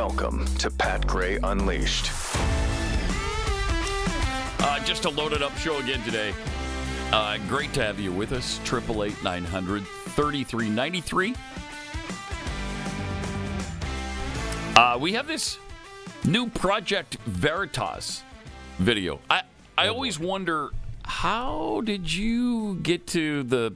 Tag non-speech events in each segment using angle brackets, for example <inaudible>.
Welcome to Pat Gray Unleashed. Uh, just a loaded up show again today. Uh, great to have you with us. 888 900 3393. Uh, we have this new Project Veritas video. I, I always wonder how did you get to the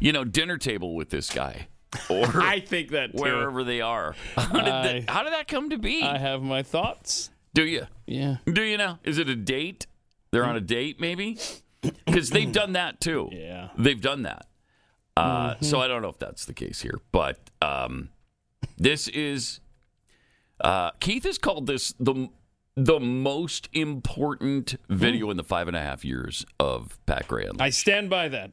you know dinner table with this guy <laughs> or I think that too. wherever they are? How did, I- that, how did that come to be? I have my thoughts. Do you? Yeah. Do you know? Is it a date? They're on a date, maybe? Because they've done that too. Yeah. They've done that. Uh, So I don't know if that's the case here, but um, this is. Uh, Keith has called this the the most important video in the five and a half years of Pat Gray. I stand by that.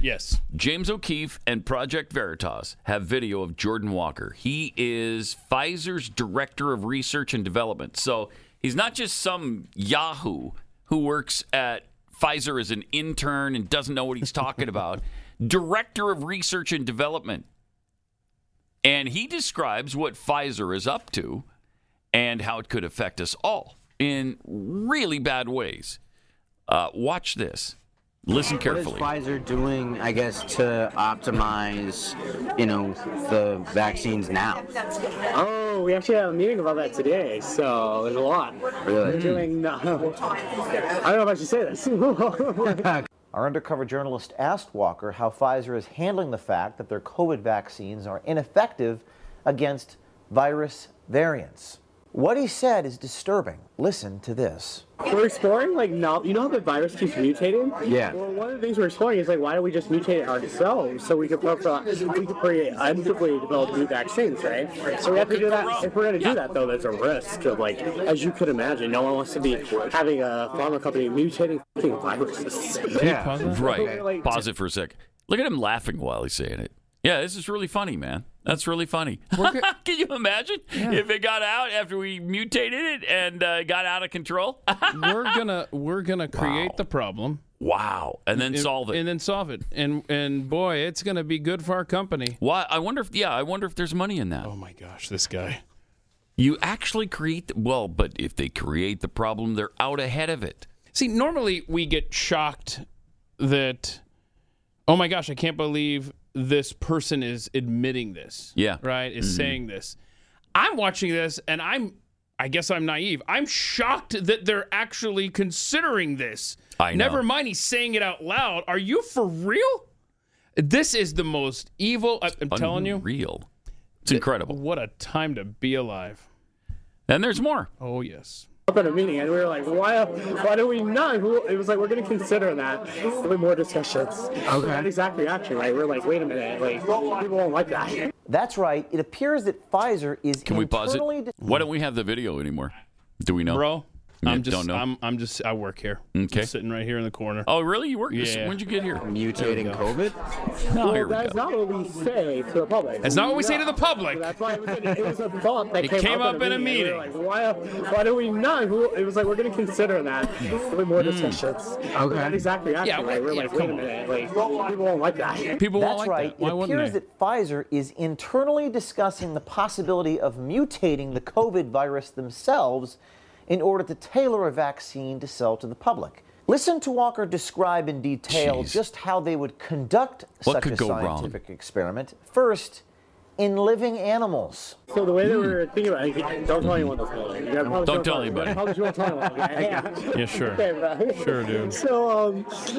Yes. James O'Keefe and Project Veritas have video of Jordan Walker. He is Pfizer's director of research and development. So he's not just some Yahoo who works at Pfizer as an intern and doesn't know what he's talking about. <laughs> Director of research and development. And he describes what Pfizer is up to and how it could affect us all in really bad ways. Uh, watch this. Listen carefully. What is Pfizer doing, I guess, to optimize, you know, the vaccines now? Oh, we actually have a meeting about that today, so there's a lot. Really? We're doing. Uh, <laughs> I don't know if I should say this. <laughs> Our undercover journalist asked Walker how Pfizer is handling the fact that their COVID vaccines are ineffective against virus variants. What he said is disturbing. Listen to this. we're exploring like now. You know how the virus keeps mutating? Yeah. Well, one of the things we're exploring is like why don't we just mutate it ourselves so we could pro- we could create actively develop new vaccines, right? So we have to do that. If we're going to do that, though, there's a risk of like, as you could imagine, no one wants to be having a pharma company mutating fucking viruses. Right. Pause it for a sec. Look at him laughing while he's saying it. Yeah, this is really funny, man. That's really funny. <laughs> Can you imagine if it got out after we mutated it and uh, got out of control? <laughs> we're gonna we're gonna create the problem wow. And then and- solve it. and then solve it. And and boy, it's gonna be good for our company. Why? I wonder if, yeah, I wonder if there's money in that. Oh my gosh, this guy. You actually create, the, well, but if they create the problem, they're out ahead of it. See, normally we get shocked that, oh my gosh, I can't believe this person is admitting this. Yeah. Right? Is mm-hmm. saying this. I'm watching this and I'm, I guess I'm naive. I'm shocked that they're actually considering this. I know. Never mind, he's saying it out loud. Are you for real? This is the most evil. I'm telling you. Real. It's incredible. What a time to be alive. And there's more. Oh, yes. Up at a meeting and we were like, why, why do we not? Who- It was like, we're going to consider that. There'll be more discussions. Okay. That exact reaction, right? We're like, wait a minute, like, people won't like that. That's right. It appears that Pfizer is Can we pause it? Why don't we have the video anymore? Do we know? Bro, Yeah, I'm just, don't know. I'm, I'm just, I work here. Okay. I'm sitting right here in the corner. Oh, really? You work? Yeah. When'd you get here? Mutating COVID? No, Well, here we that's go. not what we say to the public. That's not what we say to the public. That's why it was, a, it was a thought that It came, came up, up in a and we were meeting. like, why, why do we not? Who- It was like, we're going to consider that. There'll more hmm. discussions. Okay. That exact reaction, Yeah, right? We're yeah, like, wait a minute, like, people won't like that. People won't That's like right. that. Why it appears they? that Pfizer is internally discussing the possibility of mutating the COVID virus themselves in order to tailor a vaccine to sell to the public. Listen to Walker describe in detail Jeez. just how they would conduct What such a scientific experiment. First, in living animals. So the way that we were thinking about it, don't tell anyone this. Though. You gotta probably Don't tell anybody. Probably don't tell anyone. Okay? Yeah, sure. Okay. Sure, dude. So um, <laughs>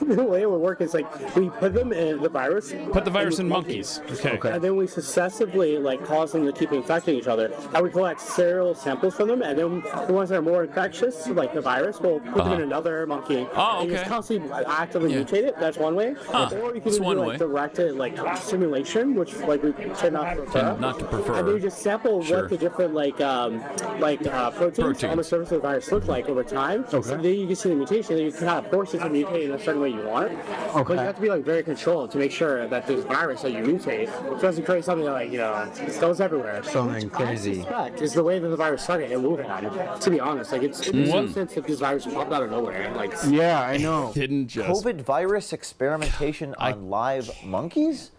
the way it would work is like we put them in the virus. Put the virus in monkeys. Okay. And then we successively like cause them to keep infecting each other. And we collect serial samples from them, and then the ones that are more infectious, like the virus, we'll put them in another monkey. Oh, And just constantly actively Yeah. mutate it. That's one way. Huh. Or we can That's do like way. directed like simulation, which like we tend not to prefer. Tend not to prefer. And then you just sample Sure. what the different like um like uh, proteins, on the surface of the virus look like over time. Okay. So then you can see the mutation, and you can kind of force it to mutate in a certain way you want. Okay. But you have to be like very controlled to make sure that this virus that you mutate doesn't create something that like you know goes everywhere. Something crazy. Suspect is the way that the virus started in Wuhan. To be honest, like it's it makes no sense that this virus popped out of nowhere. Like Yeah, I know. <laughs> Didn't just. COVID virus experimentation on live monkeys?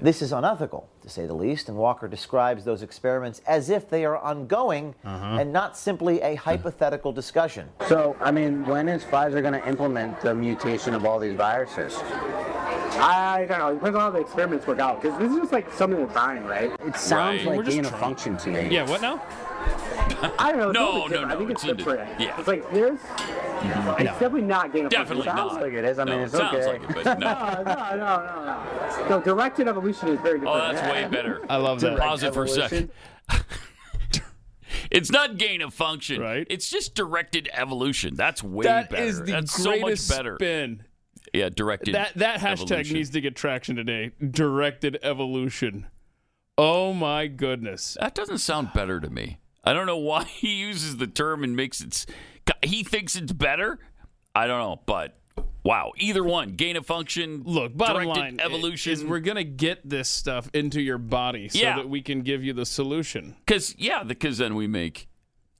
This is unethical, to say the least, and Walker describes those experiments as if they are ongoing uh-huh. and not simply a hypothetical discussion. So, I mean, when is Pfizer going to implement the mutation of all these viruses? I don't know. It depends on how the experiments work out. Because this is just like something we're trying, right? It sounds Right. like We're gain of function to me. Yeah, what now? I don't know. It's No, no, no, I think it's it's, in different. different- yeah. It's like there's. Mm-hmm. It's definitely not gain of Definitely function. It sounds like it is. I mean, no, it's it sounds okay. like it, but no. <laughs> No, no, no, no, no. No, directed evolution is very oh, different. Oh, that's way better. I love that. Pause it for a second. <laughs> It's not gain of function. Right. It's just directed evolution. That's way That better. is the That's so greatest much better. spin. Yeah, directed. That that hashtag evolution. needs to get traction today. Directed evolution. Oh my goodness. That doesn't sound better to me. I don't know why <laughs> he uses the term and makes it. He thinks it's better. I don't know, but wow, either one, gain of function. Look, bottom line evolution. is we're gonna get this stuff into your body so Yeah. that we can give you the solution. Because yeah, because then we make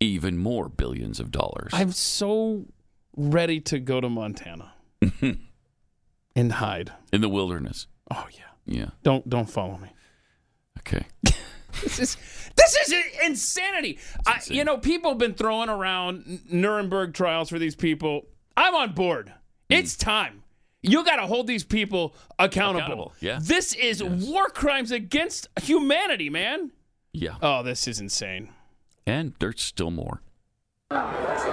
even more billions of dollars. I'm so ready to go to Montana <laughs> and hide. in the wilderness. Oh yeah. Yeah. Don't don't follow me. Okay. <laughs> This is this is insanity. I, you know, people have been throwing around Nuremberg trials for these people. I'm on board. Hmm. It's time. You got to hold these people accountable. Accountable, yeah. This is war crimes against humanity, man. Yeah. Oh, this is insane. And there's still more.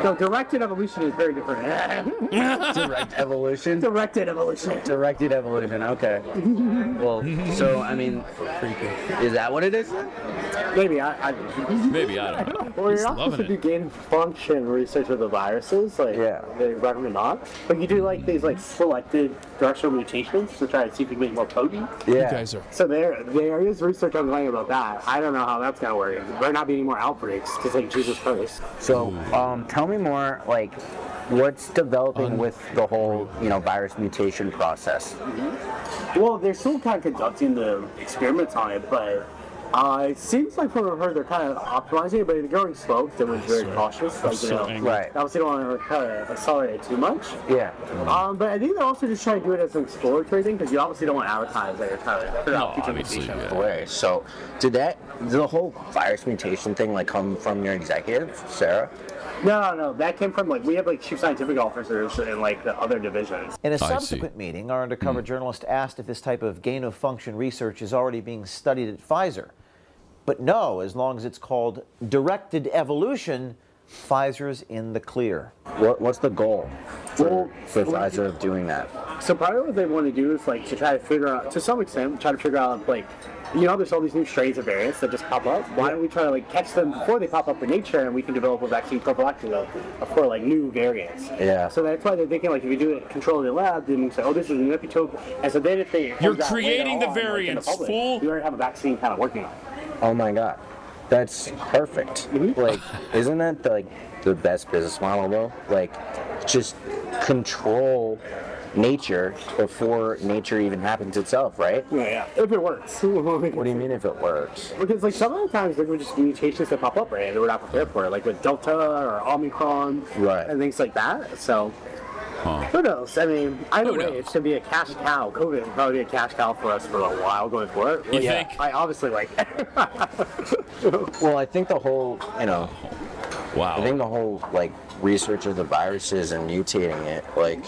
No, directed evolution is very different. <laughs> Direct evolution. directed evolution. Directed evolution. Okay. well, so I mean, is that what it is? Maybe I. I Maybe I don't know. <laughs> well, you're not loving supposed to do gain function research with the viruses. Like, Yeah. they recommend not. But you do like these like selected directional mutations to try to see if you can make more potent. You Yeah. guys are. So there, there is research ongoing about that. I don't know how that's gonna work. There might not be any more outbreaks because like Jesus Christ. So, um, tell me more. Like, what's developing with the whole, you know, virus mutation process? Well, they're still kind of conducting the experiments on it, but uh, it seems like from what I've heard, they're kind of optimizing it, but they're going slow. They were very cautious. Like, so you know. Right. obviously don't want to kind of accelerate it too much. Yeah. Um, but I think they're also just trying to do it as an exploratory thing because you obviously don't want to advertise that you're trying to figure No, out future obviously, mutations. yeah. Way. So, did that did the whole virus mutation thing like come from your executive, Sarah? No, no, no. That came from like we have like chief scientific officers in like the other divisions. In a subsequent meeting, our undercover hmm. journalist asked if this type of gain of function research is already being studied at Pfizer. But no, as long as it's called directed evolution, Pfizer's in the clear. What What's the goal for, Well, for Pfizer of doing that? So probably what they want to do is like to try to figure out, to some extent, try to figure out like, you know, there's all these new strains of variants that just pop up. Why don't we try to like catch them before they pop up in nature, and we can develop a vaccine prophylactically for like new variants. Yeah. So that's why they're thinking like if you do it control in the lab, then we say, oh, this is a new epitope, and so then if they You're creating the on, like, in variants, public, fool. You already have a vaccine kind of working on. it. Oh my god, that's perfect. Mm-hmm. Like, isn't that the, like the best business model though? Like, just control nature before nature even happens itself, right? Yeah, yeah. If it works. <laughs> What do you mean if it works? Because like some of the times there were just mutations that pop up, right? And we're not prepared for it, like with Delta or Omicron, Right. and things like that. So who knows? I mean, either Who way, knows? it's gonna be a cash cow. COVID will probably be a cash cow for us for a while going forward. You Yeah. think? I obviously like. <laughs> Well, I think the whole, you know, Wow. I think the whole like research of the viruses and mutating it, like,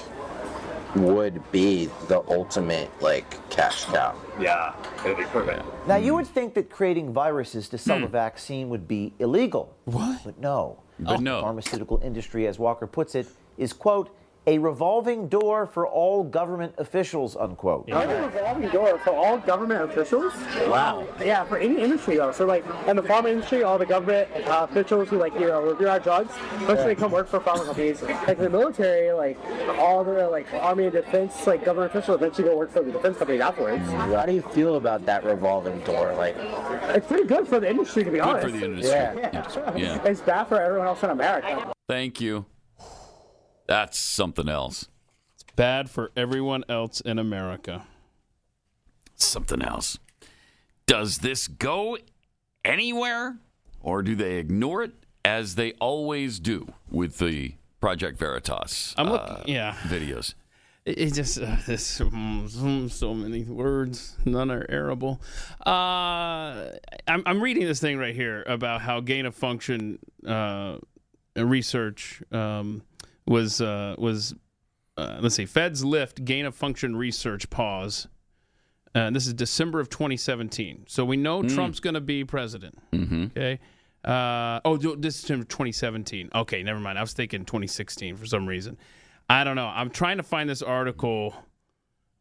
would be the ultimate like cash cow. yeah, it'll be perfect. Now, you would think that creating viruses to sell a hmm. vaccine would be illegal. What? But no. But no. The pharmaceutical industry, as Walker puts it, is, quote, a revolving door for all government officials, unquote. Are they revolving door for all government officials? Wow. Yeah, for any industry though. So like in the pharma industry, all the government uh, officials who like you know review our drugs, eventually come work for pharma companies. Like in the military, like all the like army and defense like government officials eventually go work for the defense companies afterwards. How do you feel about that revolving door? Like, It's pretty good for the industry to be Good honest. for the industry. Yeah. yeah. It's bad for everyone else in America. Thank you. That's something else. It's bad for everyone else in America. Something else. Does this go anywhere or do they ignore it as they always do with the Project Veritas I'm uh, looking. yeah. videos? it, it just uh, this mm, so many words, none are arable. Uh, I'm, I'm reading this thing right here about how gain of function uh, research um, was uh, was uh, let's see, Feds lift gain of function research pause. Uh, this is December of 2017. So we know Trump's going to be president. Mm-hmm. Okay. Uh, oh, this is December 2017. Okay, never mind. I was thinking 2016 for some reason. I don't know. I'm trying to find this article.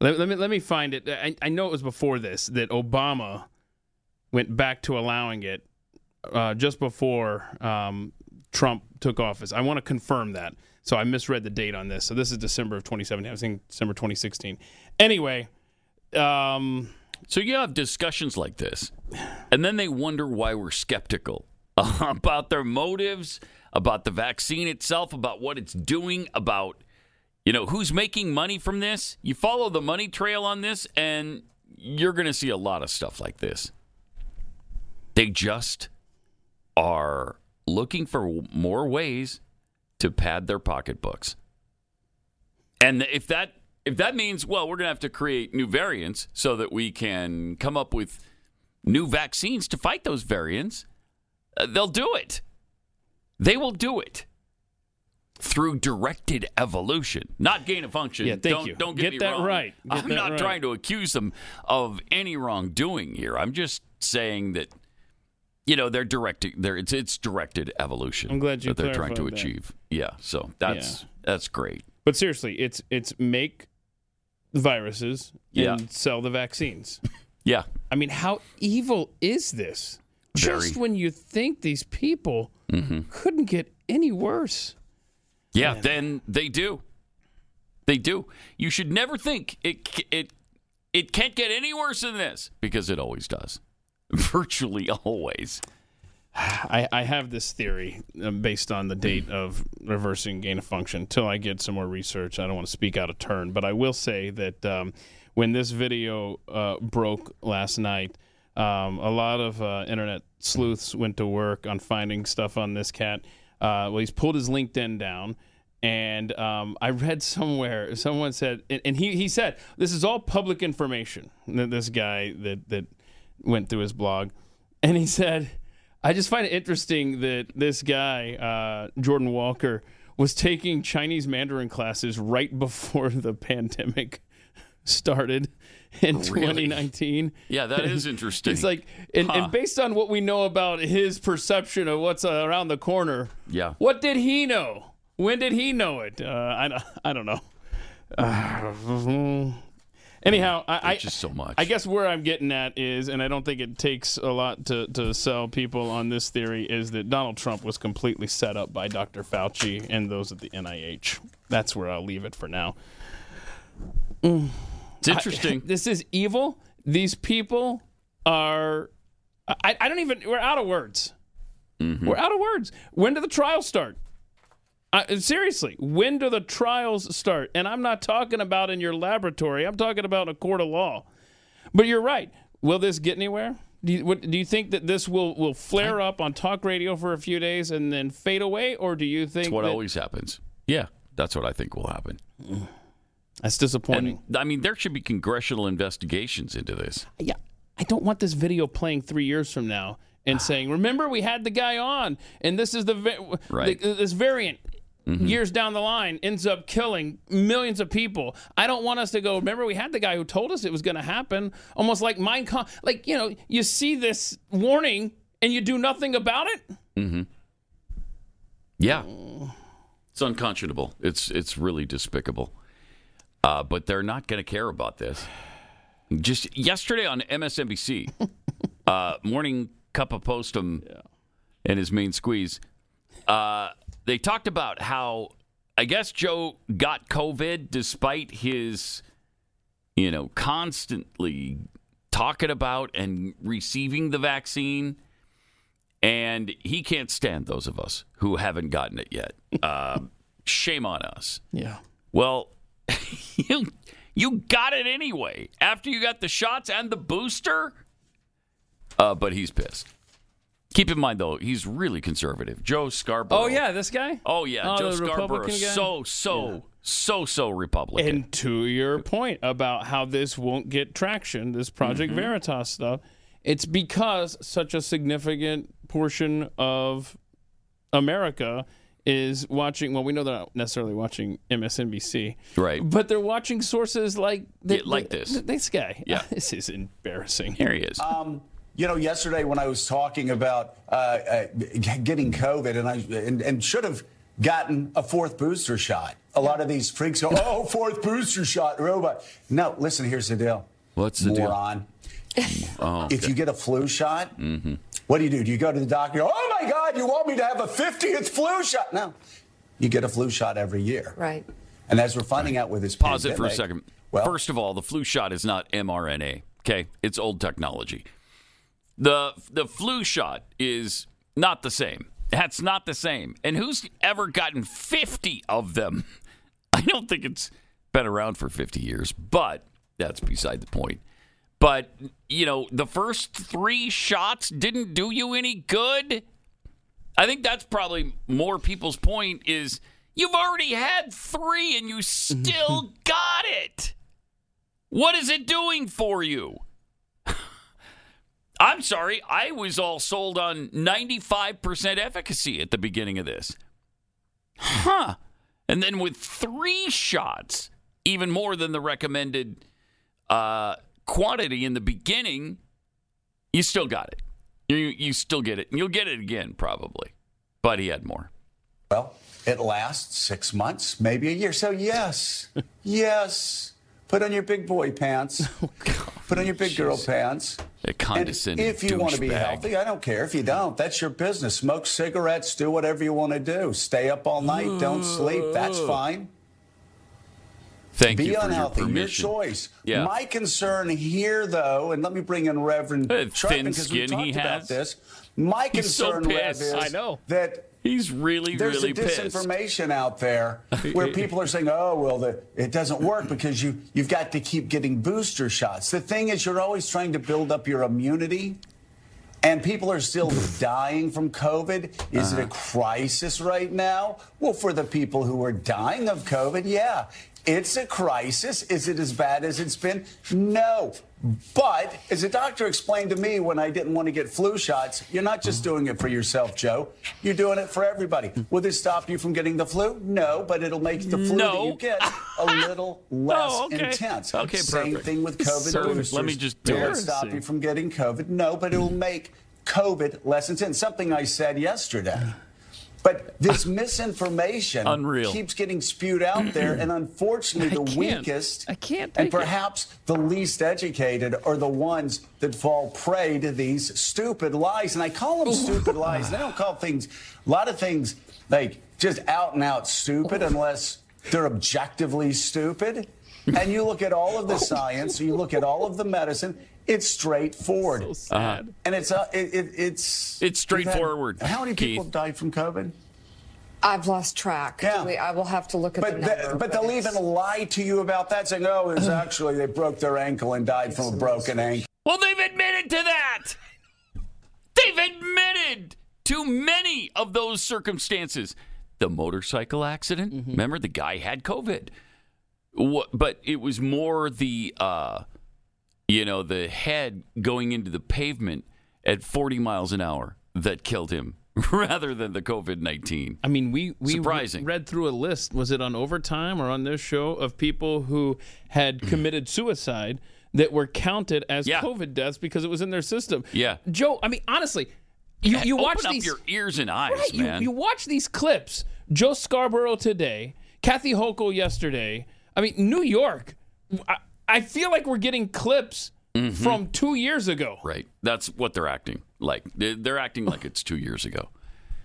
Let, let me let me find it. I, I know it was before this that Obama went back to allowing it uh, just before um, Trump took office. I want to confirm that. So I misread the date on this. So this is December of 2017. I was thinking December 2016. Anyway, um, So you have discussions like this, and then they wonder why we're skeptical <laughs> about their motives, about the vaccine itself, about what it's doing, about you know who's making money from this. You follow the money trail on this, and you're going to see a lot of stuff like this. They just are looking for more ways to pad their pocketbooks. And if that if that means well, we're going to have to create new variants so that we can come up with new vaccines to fight those variants, uh, they'll do it. They will do it through directed evolution, not gain of function. Yeah, thank don't, you. Don't get, Get that wrong. right. Get I'm that not right. trying to accuse them of any wrongdoing here. I'm just saying that you know they're directing. It's it's directed evolution. I'm glad you that they're trying to that. achieve. Yeah, so that's that's great. but seriously, it's it's make the viruses Yeah. and sell the vaccines. <laughs> Yeah, I mean, how evil is this? Just when you think these people mm-hmm. couldn't get any worse. Yeah, then they do. They do. You should never think it it it can't get any worse than this because it always does. <laughs> Virtually always. I, I have this theory uh, based on the date of reversing gain of function. Until I get some more research, I don't want to speak out of turn, but I will say that um, when this video uh, broke last night, um, a lot of uh, internet sleuths went to work on finding stuff on this cat. Uh, well, he's pulled his LinkedIn down. And um, I read somewhere, someone said, and, and he, he said, this is all public information. th- This guy that, that went through his blog. And he said, I just find it interesting that this guy, uh, Jordan Walker, was taking Chinese Mandarin classes right before <laughs> the pandemic started in 2019. Yeah, that is <laughs> interesting. It's like, and, Huh. and based on what we know about his perception of what's uh, around the corner, Yeah. what did he know? When did he know it? Uh, I, don't- I don't know. <sighs> Uh, <laughs> anyhow, I, I just so much. I guess where I'm getting at is, and I don't think it takes a lot to, to sell people on this theory, is that Donald Trump was completely set up by Dr. Fauci and those at the NIH. That's where I'll leave it for now. It's interesting. <laughs> This is evil. These people are. I, I don't even. We're out of words. Mm-hmm. We're out of words. When do the trials start? I, seriously, when do the trials start? And I'm not talking about in your laboratory. I'm talking about in a court of law. But you're right. Will this get anywhere? Do you, what, do you think that this will, will flare up on talk radio for a few days and then fade away, or do you think That's what that, always happens. Yeah, that's what I think will happen. that's disappointing? And I mean, there should be congressional investigations into this. yeah, I don't want this video playing three years from now and <sighs> saying, "Remember, we had the guy on, and this is the, va- Right. the- this variant." Years down the line, ends up killing millions of people. I don't want us to go. Remember, we had the guy who told us it was going to happen. Almost like mind, con- like you know, you see this warning and you do nothing about it. Mhm. Yeah, it's unconscionable. It's it's really despicable. Uh, but they're not going to care about this. Just yesterday on MSNBC, <laughs> uh, morning cup of postum and his main squeeze. Uh, they talked about how I guess Joe got COVID despite his, you know, constantly talking about and receiving the vaccine. And he can't stand those of us who haven't gotten it yet. <laughs> Uh, shame on us. Yeah. Well, <laughs> you you got it anyway after you got the shots and the booster. Uh, but he's pissed. Keep in mind though, he's really conservative. Joe Scarborough. Oh yeah, this guy. Oh yeah, Oh, Joe Scarborough. Republican guy? So so So so Republican. And to your point about how this won't get traction, this Project Mm-hmm. Veritas stuff, it's because such a significant portion of America is watching. Well, we know they're not necessarily watching MSNBC, Right. But they're watching sources like th- Yeah, like th- this. th- This guy. Yeah. <laughs> this is embarrassing. Here he is. You know, yesterday when I was talking about uh, uh, getting COVID, and I and, and should have gotten a fourth booster shot. A lot of these freaks go, "Oh, fourth booster shot, robot." No, listen. Here's the deal. What's the deal? Moron. <laughs> Oh, If you get a flu shot, what do you do? Do you go to the doctor? go, Oh my God, you want me to have a 50th flu shot? No, you get a flu shot every year. Right. And as we're finding out with this Pause it for a second. Well, First of all, the flu shot is not mRNA. Okay, it's old technology. The The flu shot is not the same. That's not the same. And who's ever gotten fifty of them? <laughs> I don't think it's been around for fifty years, but that's beside the point. But you know, the first three shots didn't do you any good. I think that's probably more people's point is you've already had three and you mm-hmm. still got it. What is it doing for you? I'm sorry, I was all sold on 95% efficacy at the beginning of this. Huh. And then with three shots, even more than the recommended uh, quantity in the beginning, you still got it. You, you still get it. And you'll get it again, probably. But he had more. Well, it lasts six months, maybe a year. So, yes, <laughs> yes, put on your big boy pants, <laughs> put on your big girl pants. A And condescending if you want to be douchebag. healthy, I don't care. If you don't, that's your business. Smoke cigarettes, do whatever you want to do. Stay up all night, don't sleep. That's fine. Thank Be you for unhealthy. your Your, choice. Yeah. My concern here, though, and let me bring in Reverend Uh, thin because we talked he about this. My He's so concern, Rev, pissed. is I know. that He's really, there's really a pissed. disinformation out there where <laughs> people are saying, "Oh, well, the, it doesn't work because you you've got to keep getting booster shots." The thing is, you're always trying to build up your immunity, and people are still <laughs> dying from COVID. Is Uh-huh. it a crisis right now? Well, for the people who are dying of COVID, yeah. It's a crisis. Is it as bad as it's been? No. But as a doctor explained to me when I didn't want to get flu shots, you're not just doing it for yourself, Joe. You're doing it for everybody. Will this stop you from getting the flu? No, but it'll make the flu No. that you get a <laughs> little less Oh, okay. intense. Okay, Same perfect. thing with COVID boosters. Let me just do it it. stop you from getting COVID? No, but it will make COVID less intense. Something I said yesterday. But this misinformation Unreal. keeps getting spewed out there, and <clears throat> unfortunately, the weakest and take it. perhaps the least educated are the ones that fall prey to these stupid lies. And I call them stupid lies. They don't call things a lot of things like just out and out stupid unless they're objectively stupid. And you look at all of the <laughs> oh, science, you look at all of the medicine. It's straightforward. So sad. And it's uh, it, it, it's It's we've had- straightforward, how many people Keith. died from COVID? I've lost track. Yeah. Wait, I will have to look at But the the- number. but they'll it's- even lie to you about that, saying, "Oh, it was <clears throat> actually they broke their ankle and died from a broken ankle." Well, they've admitted to that. They've admitted to many of those circumstances. The motorcycle accident, Mm-hmm. remember the guy had COVID. What, but it was more the uh, you know, the head going into the pavement at 40 miles an hour that killed him <laughs> rather than the COVID-19. I mean, we we Surprising. read through a list. Was it on overtime or on this show of people who had <clears throat> committed suicide that were counted as Yeah. COVID deaths because it was in their system? Yeah. Joe. I mean, honestly, you you Open watch up these your ears and eyes, right, you, man. you watch these clips. Joe Scarborough today, Kathy Hochul yesterday. I mean, New York. I, I feel like we're getting clips Mm-hmm. from two years ago. Right. That's what they're acting like. They're, acting like it's two years ago.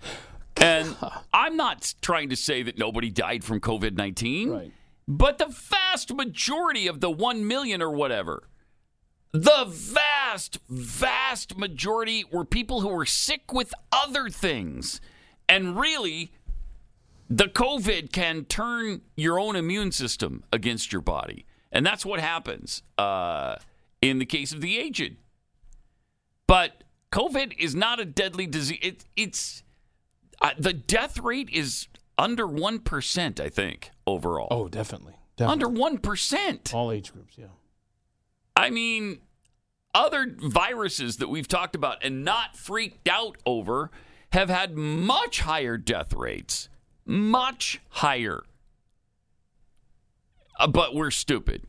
<sighs> And I'm not trying to say that nobody died from COVID 19, Right. but the vast majority of the 1 million or whatever, the vast, vast majority were people who were sick with other things. And really, the COVID can turn your own immune system against your body. And that's what happens uh, in the case of the aged. But COVID is not a deadly disease. It, it's uh, the death rate is under 1%, I think, overall. Oh, definitely. under 1%. all age groups. Yeah. I mean, other viruses that we've talked about and not freaked out over have had much higher death rates. Much higher. Uh, but we're stupid.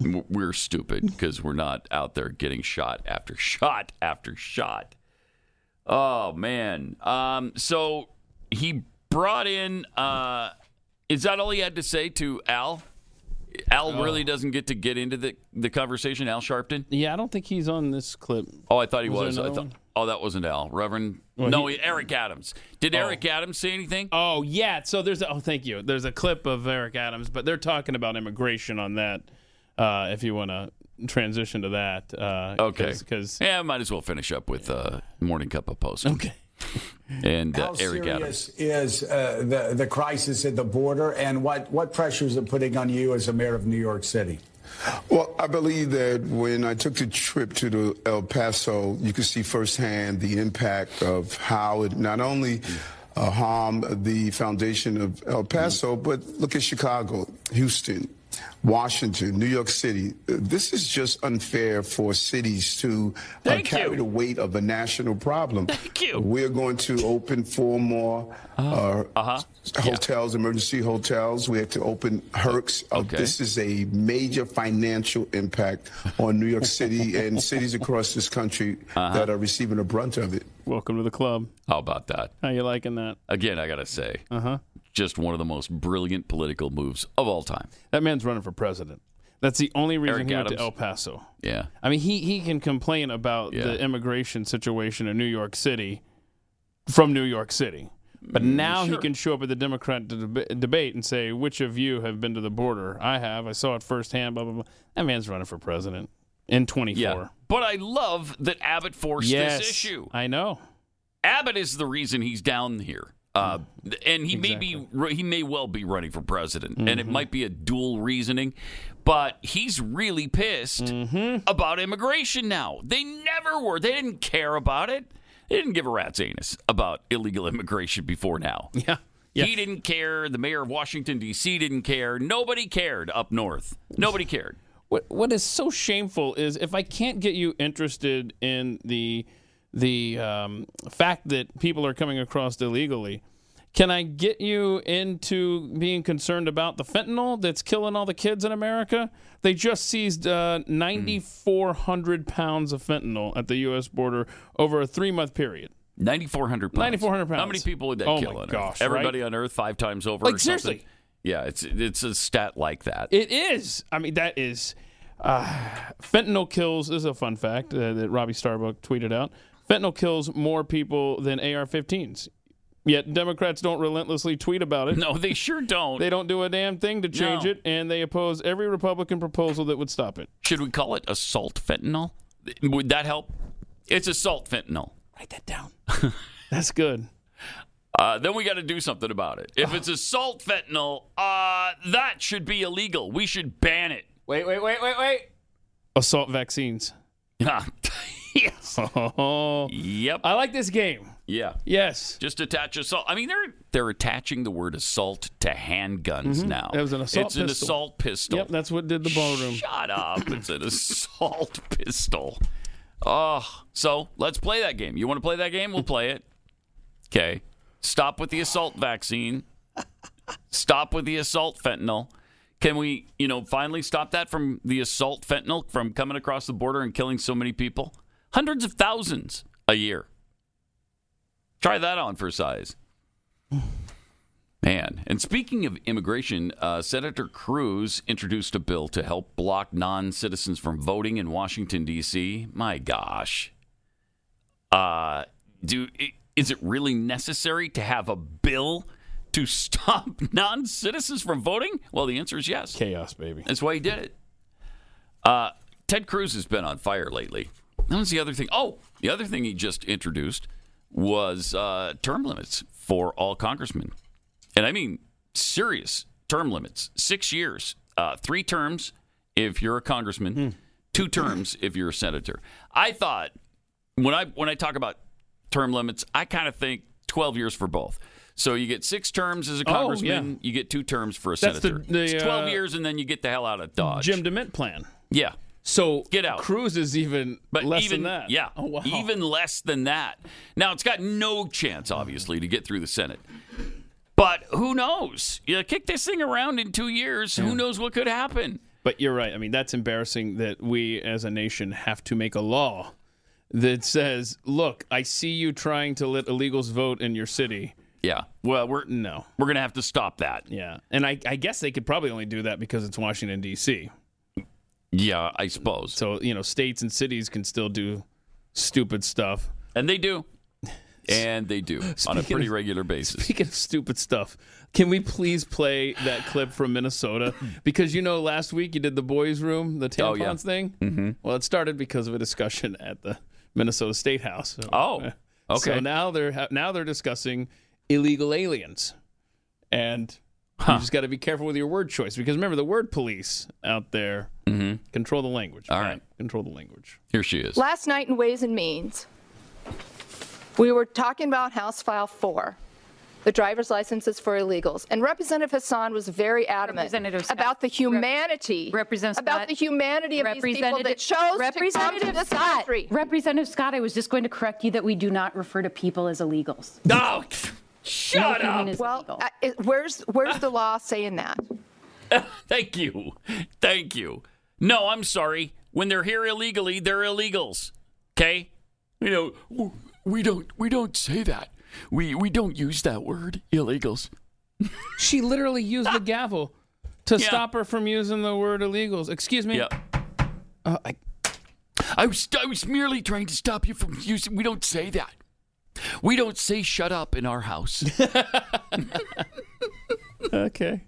We're stupid because we're not out there getting shot after <laughs> shot after shot. Oh, man. Um, so he brought in. Uh, is that all he had to say to Al? Al really doesn't get to get into the, the conversation, Al Sharpton? Yeah, I don't think he's on this clip. Oh, I thought he Was was. I thought, oh, that wasn't Al. Reverend. Well, no, he- Eric Adams. Did Eric Adams say anything? Oh yeah, so there's a, oh thank you. There's a clip of Eric Adams, but they're talking about immigration on that. Uh, if you want to transition to that, uh, Okay. because Yeah, might as well finish up with uh, Morning Cup of Post. okay, And uh, How Eric Adams. serious is uh, the the crisis at the border, and what what pressures are putting on you as a mayor of New York City? Well, I believe that when I took the trip to the El Paso, you could see firsthand the impact of how it not only uh, harmed the foundation of El Paso, but look at Chicago, Houston, Washington, New York City. This is just unfair for cities to uh, carry you. the weight of a national problem. <laughs> Thank you. We're going to open four more uh, Uh-huh. hotels, emergency hotels. We have to open Hercs. Uh, Okay. This is a major financial impact on New York City <laughs> and cities across this country Uh-huh. that are receiving the brunt of it. welcome to the club. How about that? How you liking that? Again, I got to say, Uh huh. Just one of the most brilliant political moves of all time. That man's running for president. That's the only reason Eric he went to El Paso. Yeah. I mean, he he can complain about Yeah. the immigration situation in New York City from New York City. But now he Mm, can show up at the Democrat deb- debate and say, "Which of you have been to the border? I have. I saw it firsthand." Blah blah blah. That man's running for president in 24. Yeah. But I love that Abbott forced yes, this issue. I know. Abbott is the reason he's down here. Uh, and he may be he may well be running for president, and Mm-hmm. it might be a dual reasoning, but he's really pissed Mm-hmm. about immigration now. They never were. They didn't care about it. They didn't give a rat's anus about illegal immigration before now. <laughs> Yeah. Yeah. He didn't care. The mayor of Washington D.C. didn't care. Nobody cared up north. Nobody cared. What what is so shameful is if I can't get you interested in the the um, fact that people are coming across illegally, can I get you into being concerned about the fentanyl that's killing all the kids in America? They just seized uh, 9,400 pounds of fentanyl at the U.S. border over a three month period. 9,400 pounds. 9,400 pounds. How many people would that Oh kill my on Earth? gosh, Everybody right? on Earth five times over Like, or seriously. Yeah, it's it's a stat like that. It is. I mean, that is. Uh, fentanyl kills. This is a fun fact uh, that Robbie Starbuck tweeted out. Fentanyl kills more people than AR-15s. Yet Democrats don't relentlessly tweet about it. <laughs> no, they sure don't. They don't do a damn thing to change No. it, and they oppose every Republican proposal that would stop it. Should we call it assault fentanyl? Would that help? It's assault fentanyl. Write that down. <laughs> That's good. Uh, then we got to do something about it. If it's assault fentanyl, uh, that should be illegal. We should ban it. Wait, wait, wait, wait, wait. Assault vaccines. <laughs> <laughs> Yes. Oh, <laughs> Yep. I like this game. Yeah. Yes. Just attach assault. I mean, they're they're attaching the word assault to handguns mm-hmm. now. It was an assault It's an pistol. assault pistol. Yep, that's what did the ballroom. Shut up. <laughs> It's an assault pistol. Oh, so let's play that game. You want to play that game? We'll play it. Okay. Stop with the assault vaccine. Stop with the assault fentanyl. Can we, you know, finally stop that from the assault fentanyl from coming across the border and killing so many people? Hundreds of thousands a year. Try that on for size. <sighs> Man, and speaking of immigration, uh, Senator Cruz introduced a bill to help block non citizens from voting in Washington, D.C. My gosh. Uh, do, is it really necessary to have a bill to <laughs> stop non citizens from voting? Well, the answer is yes. Chaos, baby. That's why he did it. Uh, Ted Cruz has been on fire lately. That was the other thing. Oh, the other thing he just introduced was uh, term limits for all congressmen. And I mean serious term limits. Six years, uh, three terms if you're a congressman, two terms if you're a senator. I thought when I when I talk about term limits, I kind of think 12 years for both. So you get six terms as a Oh, congressman. yeah. You get two terms for a That's the- senator. the, it's twelve uh, years, and then you get the hell out of Dodge. Jim DeMint plan. yeah, So Get out. Cruz is even but less even than that. yeah, Oh, wow. even less than that. Now it's got no chance, obviously, to get through the Senate. But who knows? You kick this thing around in two years. Who knows what could happen? But you're right. I mean, that's embarrassing that we as a nation have to make a law that says, "Look, I see you trying to let illegals vote in your city." Yeah. Well, we're No. we're gonna have to stop that. Yeah, and I, I guess they could probably only do that because it's Washington D.C. Yeah, I suppose. So you know, states and cities can still do stupid stuff. And they do. And they do on a pretty of- regular basis. Speaking of stupid stuff, can we please play that clip from Minnesota? <laughs> Because you know, last week you did the boys' room, the tampons Oh, yeah. thing. Mm-hmm. Well, it started because of a discussion at the Minnesota State House. Oh, uh, okay. So now they're ha- now they're discussing illegal aliens, and Huh. you just got to be careful with your word choice because remember the word police out there control the language. Mm-hmm. All Pat. right. control the language. Here she is. Last night in Ways and Means, we were talking about House File 4, the driver's licenses for illegals, and Representative Hassan was very adamant Representative about the humanity, Representative about Scott- the humanity of these people that Representative- chose to come to Representative this Scott, country. Representative Scott, I was just going to correct you that we do not refer to people as illegals. No, shut No up. Well, illegal. uh, where's where's the law saying that? <laughs> Thank you. Thank you. No, I'm sorry. When they're here illegally, they're illegals. Okay? You know, we don't we don't say that. We we don't use that word, illegals. <laughs> She literally used the gavel to Yeah. stop her from using the word illegals. Excuse me. Yeah. Uh, I, I was I was merely trying to stop you from using we don't say that. We don't say shut up in our house. <laughs> okay.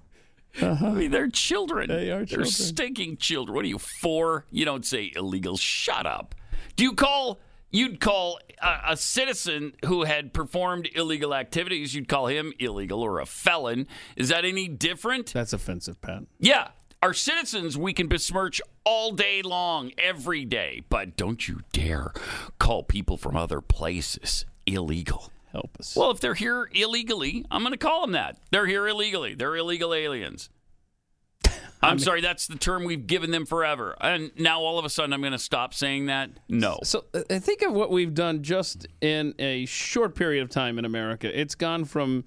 I uh-huh. mean, they're children. They are children. They're stinking children. What are you, four? You don't say illegal. Shut up. Do you call, you'd call a, a citizen who had performed illegal activities, you'd call him illegal or a felon. Is that any different? That's offensive, Pat. Yeah. Our citizens we can besmirch all day long, every day. But don't you dare call people from other places illegal. Help us. Well, if they're here illegally, I'm going to call them that. They're here illegally. They're illegal aliens. <laughs> I'm sorry, that's the term we've given them forever. And now all of a sudden I'm going to stop saying that? No. So uh, think of what we've done just in a short period of time in America. It's gone from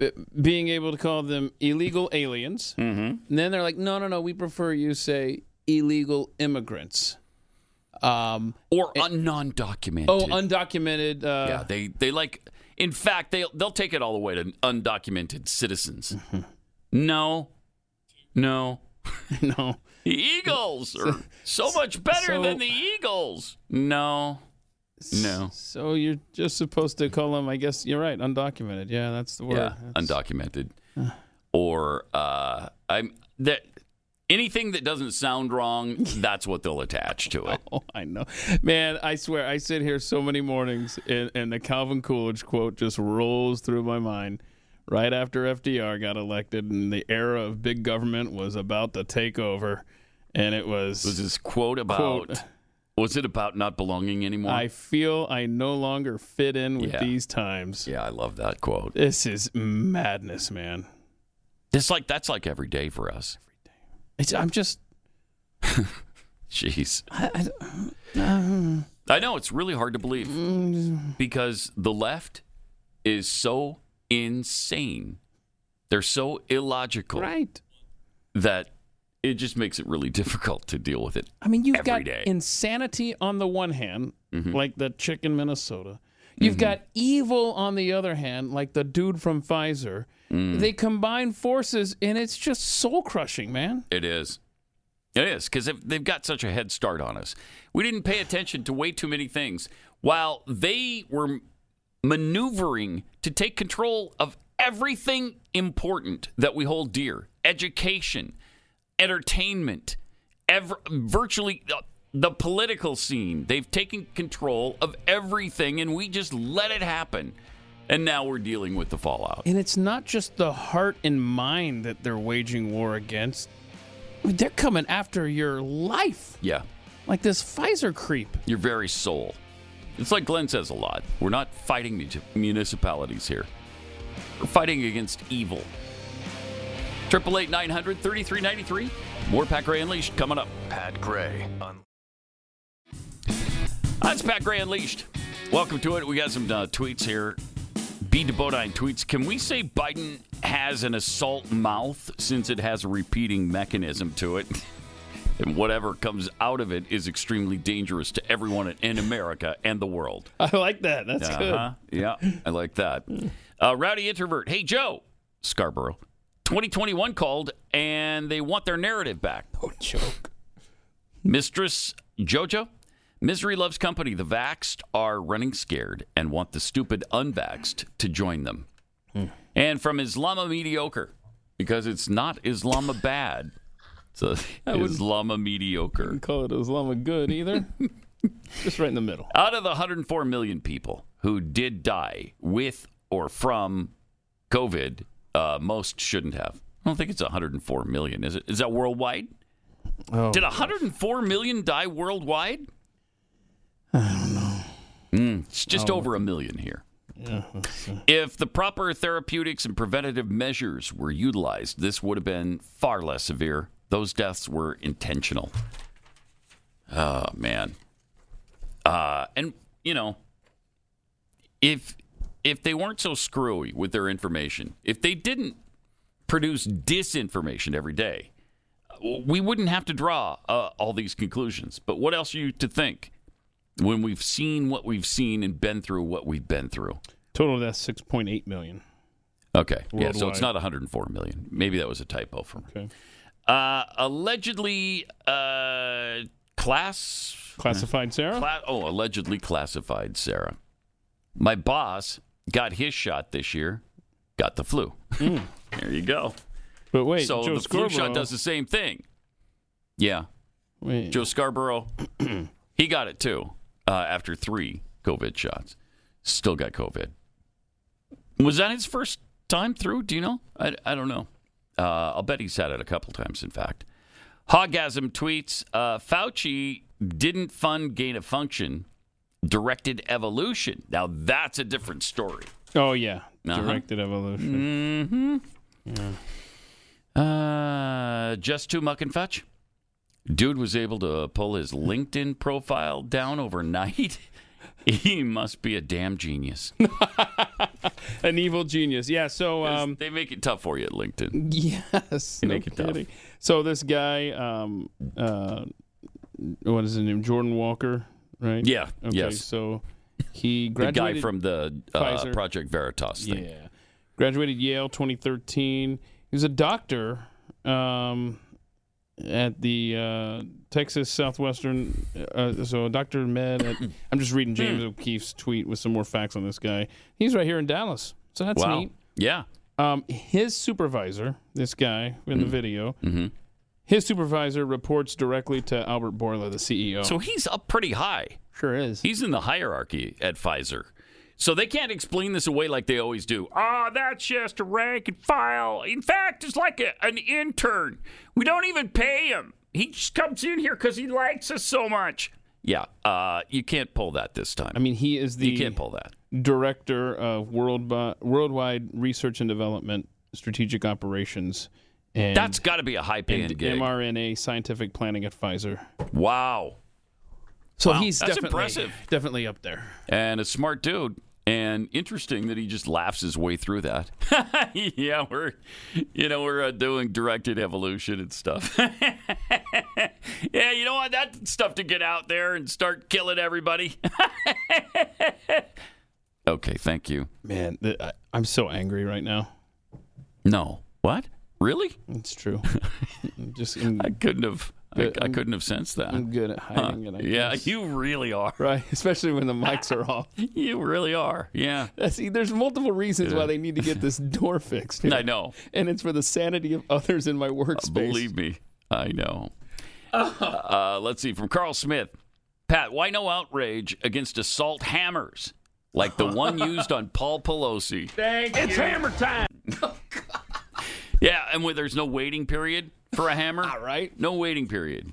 uh, being able to call them illegal aliens, Mm-hmm. and then they're like, no, no, no, we prefer you say illegal immigrants. Um, Or un- non-documented. oh, undocumented. Uh, yeah, they they like in fact they they'll take it all the way to undocumented citizens. Mm-hmm. No. No. <laughs> no. The Eagles are so much better so- than the Eagles. No. No. So you're just supposed to call them, I guess you're right, undocumented. Yeah, that's the word. Yeah, That's- undocumented. or uh, I'm that anything that doesn't sound wrong, <laughs> that's what they'll attach to it. Oh, I know. Man, I swear, I sit here so many mornings and, and the Calvin Coolidge quote just rolls through my mind right after FDR got elected and the era of big government was about to take over. And it was, Was this quote about? Quote. Was it about not belonging anymore? I feel I no longer fit in with Yeah. these times. yeah, I love that quote. This is madness, man. It's like that's like every day for us. It's, I'm just, <laughs> Jeez. I, I, uh, I know it's really hard to believe mm. because the left is so insane. They're so illogical right. that it just makes it really <laughs> difficult to deal with it. I mean, you've got day. insanity on the one hand, Mm-hmm. like the chick in Minnesota. You've mm-hmm. got evil on the other hand, like the dude from Pfizer. Mm. They combine forces, and it's just soul crushing, man. It is. It is because they've got such a head start on us. We didn't pay attention to way too many things while they were maneuvering to take control of everything important that we hold dear education, entertainment, ever, virtually uh, the political scene. They've taken control of everything, and we just let it happen. And now we're dealing with the fallout. And it's not just the heart and mind that they're waging war against. I mean, they're coming after your life, Yeah. like this Pfizer creep. your very soul. It's like Glenn says a lot. We're not fighting municipalities here. We're fighting against evil. Triple eight nine hundred thirty three ninety three. More Pat Gray Unleashed coming up. Pat Gray on That's Pat Gray Unleashed. Welcome to it. We got some uh, tweets here. B. DeBodine tweets Can we say Biden has an assault mouth since it has a repeating mechanism to it? <laughs> and whatever comes out of it is extremely dangerous to everyone in America and the world. <laughs> I like that. That's Uh-huh. Yeah, I like that. Uh, Rowdy Introvert. Hey, Joe, Scarborough. 2021 called and they want their narrative back. Oh, joke. Mistress Jojo, Misery loves company. The vaxxed are running scared and want the stupid unvaxxed to join them. And from Islama mediocre, because it's not Islama bad. Wouldn't- Islama mediocre. Couldn't call it Islama good either. <laughs> Just right in the middle. Out of the 104 million people who did die with or from COVID, uh, most shouldn't have. I don't think it's 104 million. Is it? Is that worldwide? Oh, Did 104 million die worldwide? I don't know. it's just Oh. over a million here. yeah. If the proper therapeutics and preventative measures were utilized, this would have been far less severe. Those deaths were intentional. Oh man. Uh, and you know, if if they weren't so screwy with their information, if they didn't produce disinformation every day, we wouldn't have to draw uh, all these conclusions. But what else are you to think when we've seen what we've seen and been through what we've been through? total deaths 6.8 million. Okay. Yeah, so it's not 104 million. Maybe that was a typo from. Okay. Uh, allegedly uh, class Classified Sarah? Cla- oh, allegedly classified Sarah. My boss got his shot this year, got the flu. <laughs> there you go. But wait, so Joe the flu shot Scarborough- does the same thing. Yeah. Wait. Joe Scarborough, <clears throat> he got it too uh, after three COVID shots. Still got COVID. Was that his first time through? Do you know? I, I don't know. Uh, I'll bet he's had it a couple times, in fact. Hogasm tweets uh, Fauci didn't fund gain of function, directed evolution. Now, that's a different story. Oh, yeah. Uh-huh. Directed evolution. Mm-hmm. Uh, just too muck and fetch. Dude was able to pull his LinkedIn profile down overnight. <laughs> he must be a damn genius. <laughs> An evil genius. Yeah, so. Um, they make it tough for you at LinkedIn. Yes. They no make it tough. So this guy, um, uh, what is his name? Jordan Walker, right? Yeah, Okay, yes. So he graduated. <laughs> The guy from the uh, Project Veritas thing. Yeah. Graduated Yale 2013. He was a doctor um, at the uh, Texas Southwestern. Uh, so, doctor med. At, <clears throat> I'm just reading James Hmm. O'Keefe's tweet with some more facts on this guy. He's right here in Dallas. So, that's wow. neat. Yeah. Um, his supervisor, this guy in the video, Mm-hmm. his supervisor reports directly to Albert Bourla, the CEO. So he's up pretty high. Sure is. He's in the hierarchy at Pfizer. So they can't explain this away like they always do. Ah, that's just a rank and file. In fact, it's like a, an intern. We don't even pay him. He just comes in here because he likes us so much. Yeah, uh, you can't pull that this time. I mean, he is the you can't pull that. director of world worldwide research and development, strategic operations, and That's got to be a high paying and gig. mRNA scientific planning at Pfizer. Wow. So Wow, he's that's definitely impressive. definitely up there. and a smart dude. And interesting that he just laughs his way through that. <laughs> yeah, we're, you know, we're uh, doing directed evolution and stuff. <laughs> yeah, you don't want that stuff to get out there and start killing everybody. <laughs> okay, thank you. Man, th- I, I'm so angry right now. No, what? Really? It's true. just I'm, I couldn't have. I, I couldn't have sensed that. I'm good at hiding huh. hiding it. I yeah, guess. you really are. right, <laughs> especially when the mics are off. <laughs> You really are. Yeah. See, there's multiple reasons Yeah. why they need to get this <laughs> door fixed. here. I know. and it's for the sanity of others in my workspace. Believe me, I know. Uh, let's see from Carl Smith. Pat, why no outrage against assault hammers like the one used on Paul Pelosi? Thank It's you. hammer time. Yeah, and where there's no waiting period for a hammer. All right. No waiting period.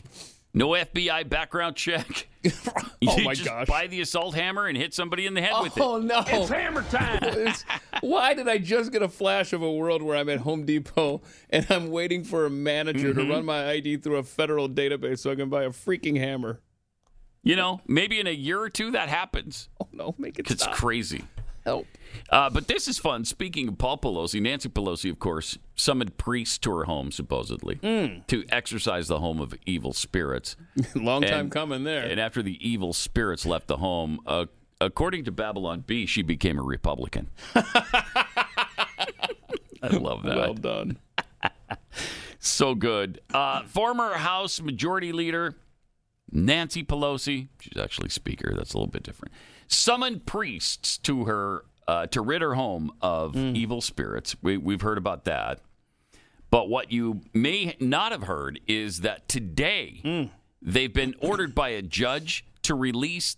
No FBI background check. <laughs> Oh, You my just gosh. Buy the assault hammer and hit somebody in the head with it. Oh no! It's hammer time. <laughs> It's- why did I just get a flash of a world where I'm at Home Depot and I'm waiting for a manager Mm-hmm. to run my ID through a federal database so I can buy a freaking hammer? You know, maybe in a year or two that happens. Oh no, make it It's stop. crazy. Help. Uh, but this is fun. Speaking of Paul Pelosi, Nancy Pelosi, of course, summoned priests to her home, supposedly, Mm. to exorcise the home of evil spirits. <laughs> Long time And- coming there. And after the evil spirits left the home, uh, according to Babylon Bee, she became a Republican. <laughs> I love that. Well done. <laughs> So good. Uh, former House Majority Leader Nancy Pelosi, she's actually Speaker, that's a little bit different, summoned priests to her uh, to rid her home of evil spirits. We, we've heard about that. But what you may not have heard is that today they've been ordered by a judge to release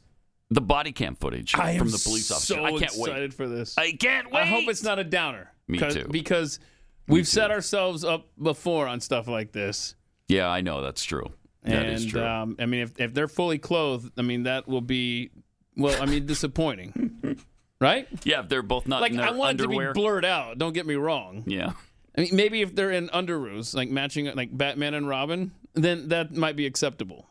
the body cam footage I from the police officer. so I can't excited wait. for this. I can't wait. I hope it's not a downer. Me too. Because we've set ourselves up before on stuff like this. Yeah, I know that's true. That and is true. Um, I mean, if, if they're fully clothed, I mean, that will be, well, I mean, disappointing. <laughs> right? yeah, if they're both not Like, I want underwear. it to be blurred out. Don't get me wrong. yeah. I mean, maybe if they're in underoos, like matching, like Batman and Robin, then that might be acceptable.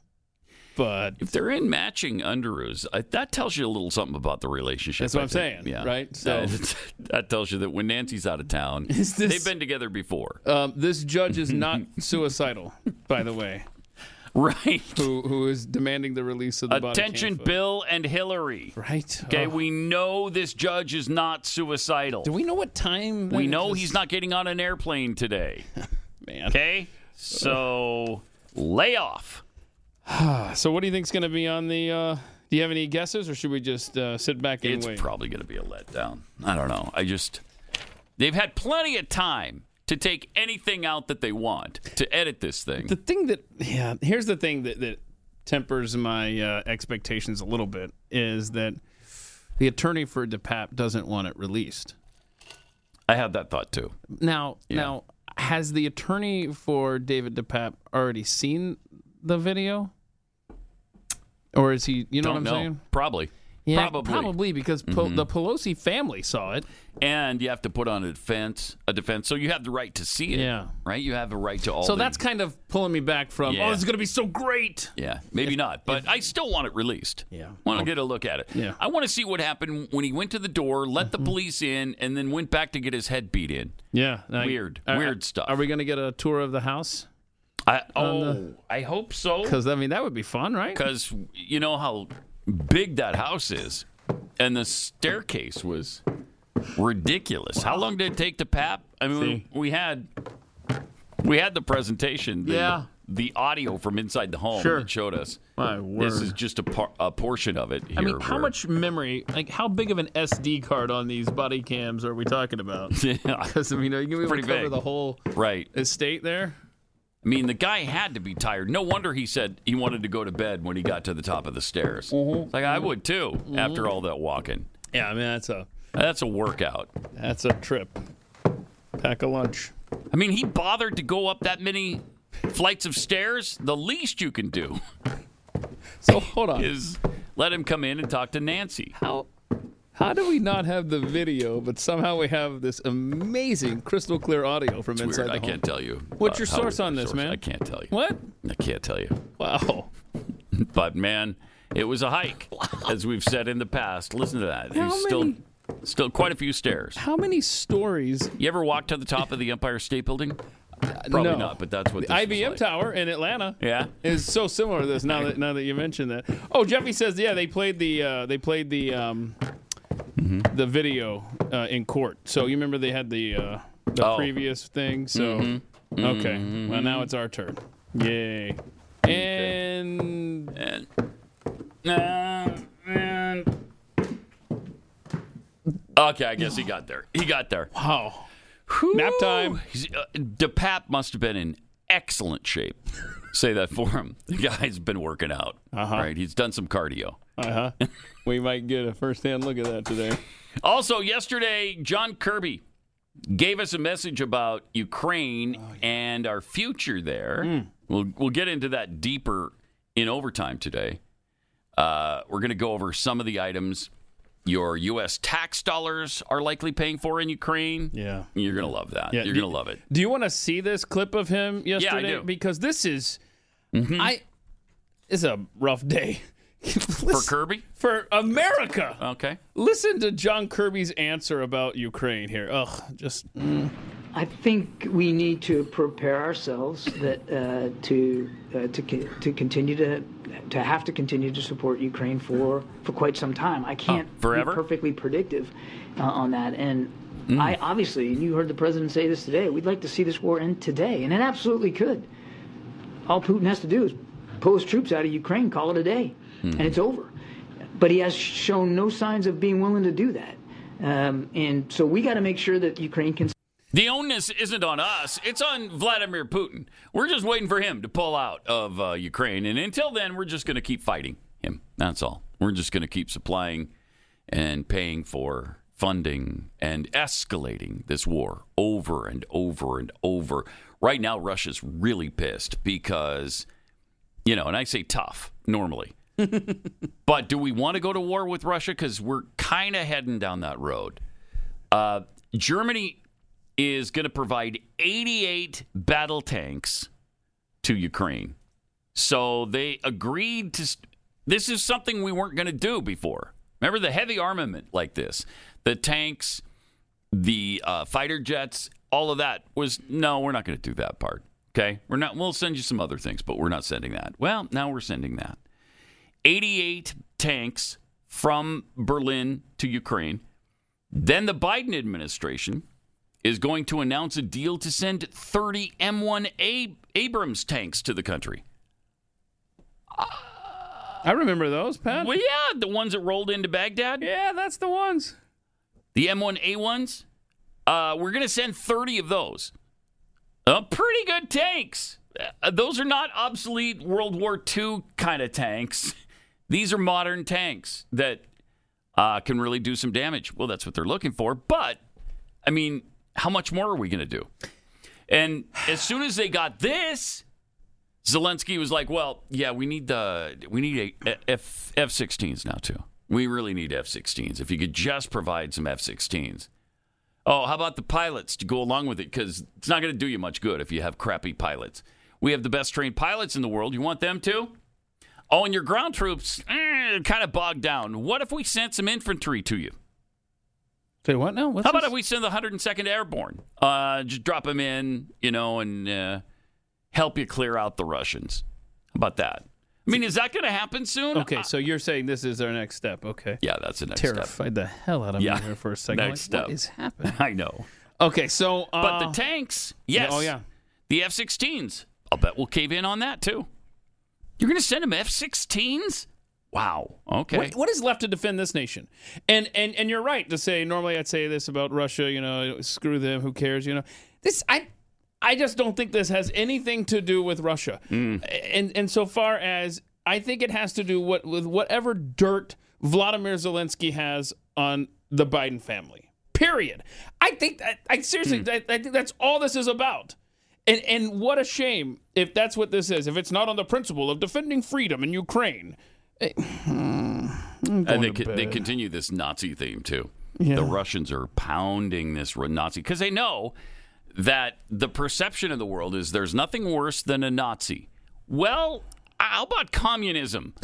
But If they're in matching underoos, I, that tells you a little something about the relationship. That's what I I'm think. saying, Yeah. right? So- that, <laughs> that tells you that when Nancy's out of town, <laughs> this- they've been together before. um, this judge is not suicidal, by the way, <laughs> Right. who who is demanding the release of the Attention. Bill and Hillary. Right? Okay, Oh. we know this judge is not suicidal. Do we know what time? We know is? he's not getting on an airplane today. <laughs> Man. Okay? So lay off. <sighs> So, what do you think's going to be on the? Uh, do you have any guesses, or should we just uh, sit back and It's wait? probably going to be a letdown. I don't know. I just. They've had plenty of time to take anything out that they want to edit this thing. the thing that, yeah, here's the thing that that tempers my uh, expectations a little bit is that the attorney for DePape doesn't want it released. I had that thought too. Now, now, has the attorney for David DePape already seen the video, or is he? You know Don't what I'm know. saying? Probably. Yeah, Probably. because po- the Pelosi family saw it. And you have to put on a defense, a defense. So you have the right to see it. Yeah. Right? You have a right to all So the- that's kind of pulling me back from. Yeah. Oh, it's going to be so great. Yeah, maybe not, but I still want it released. Yeah. want to get a look at it. Yeah. I want to see what happened when he went to the door, let Mm-hmm. the police in, and then went back to get his head beat in. Yeah, Weird, are- weird stuff. Are we going to get a tour of the house? I, oh, the- I hope so. Because I mean, that would be fun, right? Because you know how big that house is, and the staircase was ridiculous. How long did it take to pap? I mean, See? we had we had the presentation, the, Yeah. the audio from inside the home Sure. that showed us. My This is just a, par- a portion of it. Here I mean, how where- much memory, like how big of an SD card on these body cams are we talking about? <laughs> Yeah. <laughs> Because I mean, are you going to be able Pretty cover big. the whole Right. estate there? I mean, the guy had to be tired. No wonder he said he wanted to go to bed when he got to the top of the stairs. Mm-hmm. Like I would too after all that walking. Yeah, I mean that's a That's a workout. that's a trip. Pack a lunch. I mean, he bothered to go up that many flights of stairs. The least you can do <laughs> So hold on. is let him come in and talk to Nancy. How how do we not have the video, but somehow we have this amazing crystal clear audio from It's inside weird. the I home? can't tell you. What's uh, your source on this, source. man? I can't tell you. What? I can't tell you. Wow. <laughs> But man, it was a hike, <laughs> as we've said in the past. Listen to that. How There's still, many- still quite a few stairs. How many stories? You ever walked to the top of the Empire State Building? Probably no. not, but that's what The IBM like. Tower in Atlanta. Yeah. is so similar to this. Now that now that you mentioned that. Oh, Jeffy says yeah, they played the uh, they played the um, Mm-hmm. the video uh, in court. So you remember they had the uh, the Oh. previous thing. So Mm-hmm. okay, well now it's our turn. Yay! And And, uh, and okay, I guess he got there. He got there. wow, nap time. He's, uh, DePape must have been in excellent shape. Say that for him. The guy's been working out. Uh-huh. Right, he's done some cardio. Uh huh. <laughs> we might get a first hand look at that today. Also, yesterday, John Kirby gave us a message about Ukraine Oh, and our future there. Hmm. We'll we'll get into that deeper in overtime today. Uh, we're going to go over some of the items your U.S. tax dollars are likely paying for in Ukraine. Yeah. You're going to love that. Yeah, You're going to love it. Do you want to see this clip of him yesterday? do. Mm-hmm. Because this is, I, it's a rough day For Kirby? for America. Okay. Listen to John Kirby's answer about Ukraine here. Ugh, just mm. I think we need to prepare ourselves that uh, to uh, to to continue to to have to continue to support Ukraine for for quite some time. I can't forever? be perfectly predictive uh, on that, and Mm. I obviously, and you heard the president say this today. We'd like to see this war end today, and it absolutely could. All Putin has to do is pull his troops out of Ukraine, call it a day, Mm. and it's over. But he has shown no signs of being willing to do that, um, and so we got to make sure that Ukraine can. The onus isn't on us, it's on Vladimir Putin. We're just waiting for him to pull out of uh, Ukraine. And until then, we're just going to keep fighting him. That's all. We're just going to keep supplying and paying for funding and escalating this war over and over and over. Right now, Russia's really pissed because, you know, and I say tough normally. <laughs> but do we want to go to war with Russia? Because we're kind of heading down that road. Uh, Germany is going to provide 88 battle tanks to Ukraine. So they agreed to. This is something we weren't going to do before. Remember the heavy armament like this, the tanks, the uh, fighter jets, all of that was no, we're not going to do that part. Okay, we're not. We'll send you some other things, but we're not sending that. Well, now we're sending that. 88 tanks from Berlin to Ukraine. Then the Biden administration is going to announce a deal to send 30 M1 A- Abrams tanks to the country. I remember those, Pat. Well, yeah, the ones that rolled into Baghdad. Yeah, that's the ones. The M1A ones. Uh, we're going to send 30 of those. Uh, pretty good tanks. Uh, those are not obsolete World War II kind of tanks. <laughs> These are modern tanks that uh, can really do some damage. Well, that's what they're looking for. But, I mean, how much more are we going to do? And as soon as they got this, Zelensky was like, "Well, yeah, we need the we need a F F-16s now too. We really need F-16s. If you could just provide some F-16s. Oh, how about the pilots to go along with it? Because it's not going to do you much good if you have crappy pilots. We have the best trained pilots in the world. You want them too? Oh, and your ground troops eh, kind of bogged down. What if we sent some infantry to you? Say what now? What's How about this? if we send the 102nd Airborne? Uh, just drop them in, you know, and uh, help you clear out the Russians. How about that? I mean, is that going to happen soon? Okay, so you're saying this is our next step. Okay. Yeah, that's the next step. Terrified the hell out of Yeah. me here for a <laughs> second. Next Like, step. What is happening? <laughs> I know. Okay, so uh, But the tanks, yes. oh, yeah. The F 16s, I'll bet we'll cave in on that too. You're going to send them F 16s? Wow. Okay. What, what is left to defend this nation? And and and you're right to say. Normally, I'd say this about Russia. You know, screw them. Who cares? You know, this I. I just don't think this has anything to do with Russia, Mm. and and so far as I think it has to do what with whatever dirt Vladimir Zelensky has on the Biden family. Period. I think that I seriously, Hmm. I, I think that's all this is about. And and what a shame if that's what this is. If it's not on the principle of defending freedom in Ukraine. Eh, and they, co- they continue this Nazi theme too. Yeah. The Russians are pounding this Nazi because they know that the perception of the world is there's nothing worse than a Nazi. Well, how about communism?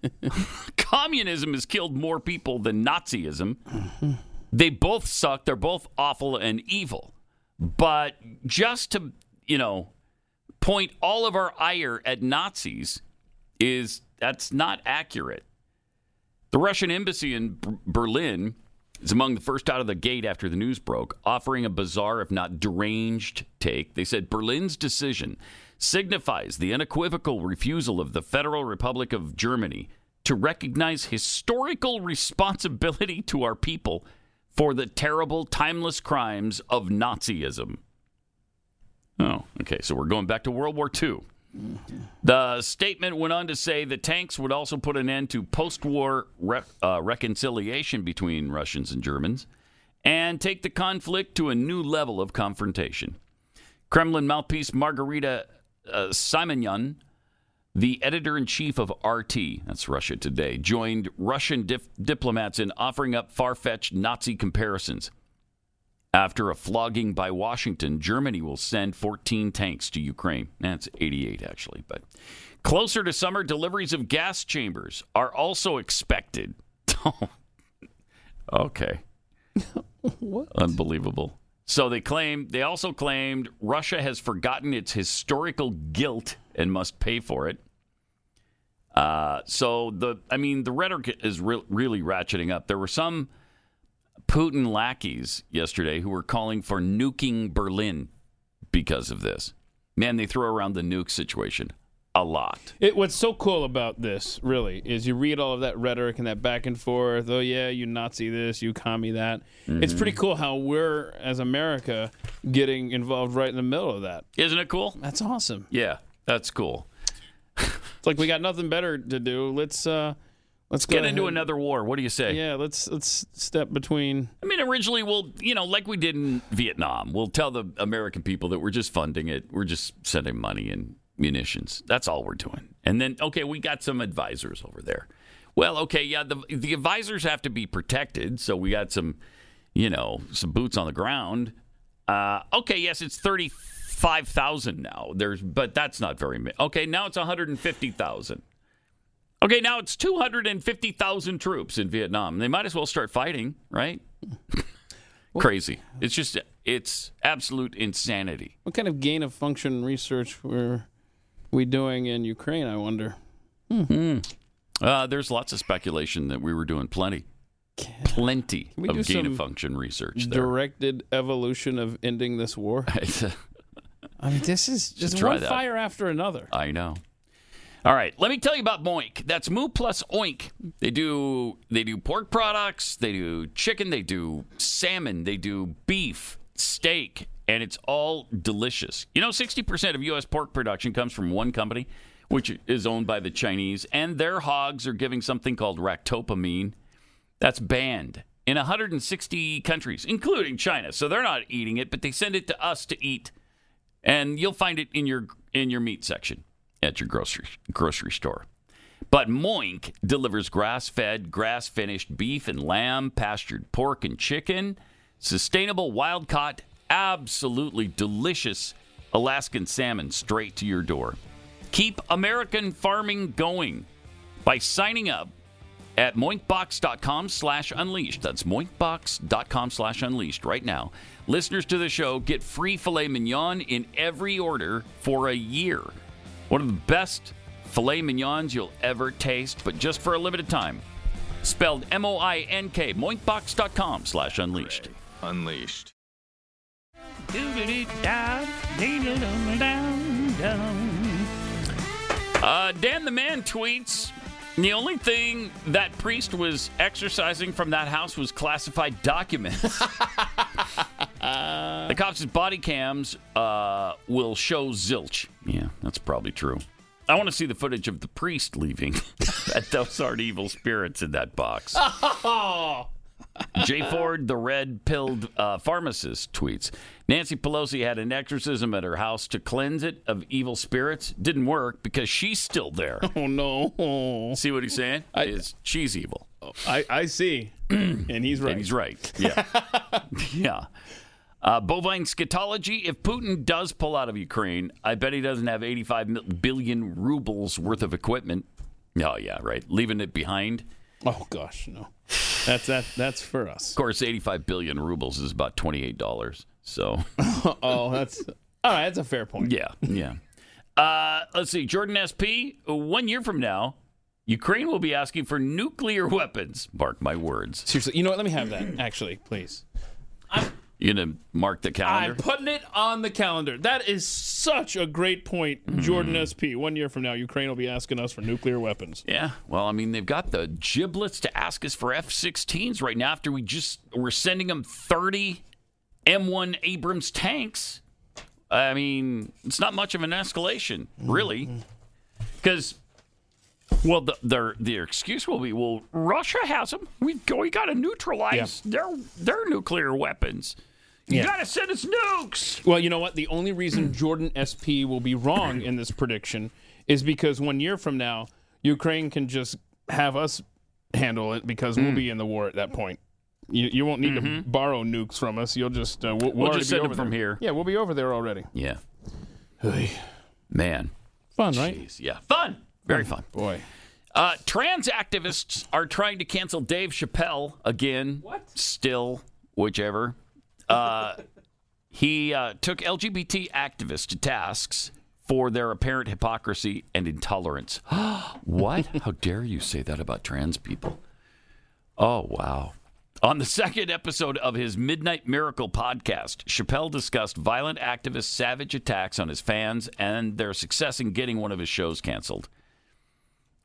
<laughs> communism has killed more people than Nazism. They both suck. They're both awful and evil. But just to, you know, point all of our ire at Nazis is that's not accurate. The Russian embassy in B- Berlin is among the first out of the gate after the news broke, offering a bizarre, if not deranged, take. They said Berlin's decision signifies the unequivocal refusal of the Federal Republic of Germany to recognize historical responsibility to our people for the terrible, timeless crimes of Nazism. Oh, okay. So we're going back to World War II. The statement went on to say the tanks would also put an end to post war re- uh, reconciliation between Russians and Germans and take the conflict to a new level of confrontation. Kremlin mouthpiece Margarita uh, Simonyan the editor in chief of RT, that's Russia Today, joined Russian dif- diplomats in offering up far fetched Nazi comparisons. After a flogging by Washington, Germany will send 14 tanks to Ukraine. That's 88, actually. But closer to summer, deliveries of gas chambers are also expected. <laughs> okay. <laughs> Unbelievable. So they claim they also claimed Russia has forgotten its historical guilt and must pay for it. Uh, so the I mean the rhetoric is re- really ratcheting up. There were some Putin lackeys yesterday who were calling for nuking Berlin because of this. Man, they throw around the nuke situation a lot. It, what's so cool about this, really, is you read all of that rhetoric and that back and forth. Oh yeah, you Nazi this, you commie that. It's Mhm. pretty cool how we're as America getting involved right in the middle of that. Isn't it cool? That's awesome. Yeah, that's cool. It's like we got nothing better to do. Let's uh, let's go Get into ahead- another war. What do you say? Yeah, let's let's step between. I mean, originally we'll, you know, like we did in Vietnam, we'll tell the American people that we're just funding it. We're just sending money and munitions. That's all we're doing. And then, okay, we got some advisors over there. Well, okay, yeah, the the advisors have to be protected, so we got some, you know, some boots on the ground. Uh, okay, yes, it's thirty five thousand now. There's, but that's not very many. Okay, now it's one hundred and fifty thousand. Okay, now it's 250,000 troops in Vietnam. They might as well start fighting, right? <laughs> Crazy. It's just, it's absolute insanity. What kind of gain of function research were we doing in Ukraine? I wonder. Hmm. Uh, there's lots of speculation that we were doing plenty, plenty of gain of function research there. Directed evolution of ending this war. <laughs> I mean, this is just one that. fire after another. I know. All right, let me tell you about Moink. That's Moo plus Oink. They do they do pork products, they do chicken, they do salmon, they do beef, steak, and it's all delicious. You know, 60% of US pork production comes from one company, which is owned by the Chinese, and their hogs are giving something called ractopamine. That's banned in 160 countries, including China. So they're not eating it, but they send it to us to eat. And you'll find it in your in your meat section at your grocery grocery store. But Moink delivers grass-fed, grass-finished beef and lamb, pastured pork and chicken, sustainable wild-caught, absolutely delicious Alaskan salmon straight to your door. Keep American farming going by signing up at moinkbox.com slash unleashed. That's moinkbox.com slash unleashed right now. Listeners to the show get free filet mignon in every order for a year. One of the best filet mignons you'll ever taste, but just for a limited time. Spelled M-O-I-N-K, moinkbox.com slash unleashed. Unleashed. Uh, Dan the Man tweets The only thing that priest was exercising from that house was classified documents. <laughs> the cops' body cams uh, will show zilch. Yeah, that's probably true. I want to see the footage of the priest leaving. <laughs> that those aren't evil spirits in that box. <laughs> Jay Ford, the red pilled uh, pharmacist, tweets Nancy Pelosi had an exorcism at her house to cleanse it of evil spirits. Didn't work because she's still there. <laughs> Oh, no. See what he's saying? Is she's evil. I, I see. <clears throat> and he's right. And he's right. Yeah. yeah. Uh, bovine scatology. If Putin does pull out of Ukraine, I bet he doesn't have 85 billion rubles worth of equipment. Oh, yeah, right. Leaving it behind. Oh, gosh, no. That's that. That's for us. Of course, 85 billion rubles is about $28. So, <laughs> oh, that's all right. That's a fair point. yeah, yeah. Uh, let's see. Jordan SP, one year from now, Ukraine will be asking for nuclear weapons. Mark my words. Seriously, you know what? Let me have that, actually, please. You gonna mark the calendar? I'm putting it on the calendar. That is such a great point, Mm-hmm. Jordan SP. One year from now, Ukraine will be asking us for nuclear weapons. Yeah, well, I mean, they've got the giblets to ask us for F-16s right now. After we just we're sending them 30 M1 Abrams tanks. I mean, it's not much of an escalation, really, because well, the, their their excuse will be, well, Russia has them. We've we got to neutralize their their nuclear weapons. You Yeah. got to send us nukes. Well, you know what? The only reason <clears throat> Jordan SP will be wrong in this prediction is because one year from now, Ukraine can just have us handle it because Hmm. we'll be in the war at that point. You, you won't need to borrow nukes from us. You'll just uh, we'll, we'll, Mm-hmm. We'll just be send over them from here. Yeah, we'll be over there already. Yeah. Hey, Man. Fun, right? Jeez, yeah. Fun. Very fun. Boy. Uh, trans activists are trying to cancel Dave Chappelle again. What? Still, whichever. Uh, he uh, took LGBT activists to tasks for their apparent hypocrisy and intolerance. <gasps> what? How dare you say that about trans people? Oh, wow. On the second episode of his Midnight Miracle podcast, Chappelle discussed violent activists' savage attacks on his fans and their success in getting one of his shows canceled.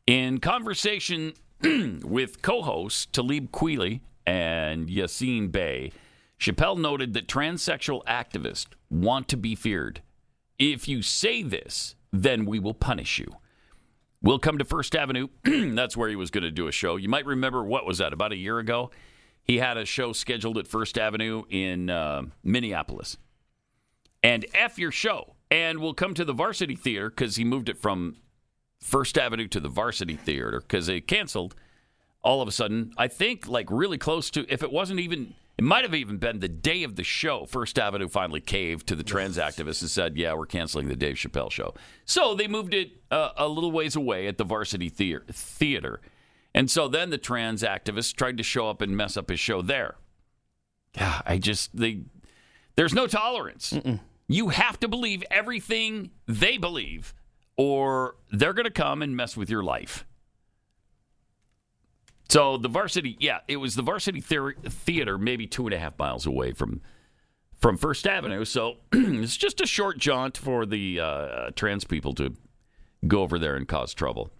In conversation <clears throat> with co hosts Talib Kweli and Yasiin Bey, Chappelle noted that transsexual activists want to be feared. If you say this, then we will punish you. We'll come to First Avenue. <clears throat> That's where he was going to do a show. You might remember what was that, about a year ago? He had a show scheduled at First Avenue in uh, Minneapolis. And F your show. And we'll come to the Varsity Theater because he moved it from First Avenue to the Varsity Theater because they canceled all of a sudden. I think like really close to, if it wasn't even, it might have even been the day of the show. First Avenue finally caved to the trans activists and said, "Yeah, we're canceling the Dave Chappelle show." So they moved it uh, a little ways away at the Varsity Theater. Theater, and so then the trans activists tried to show up and mess up his show there. Yeah, I just they there's no tolerance. You have to believe everything they believe, or they're going to come and mess with your life. So the varsity, yeah, it was the varsity Theater, maybe two and a half miles away from from First Avenue. So <clears throat> it's just a short jaunt for the uh, trans people to go over there and cause trouble.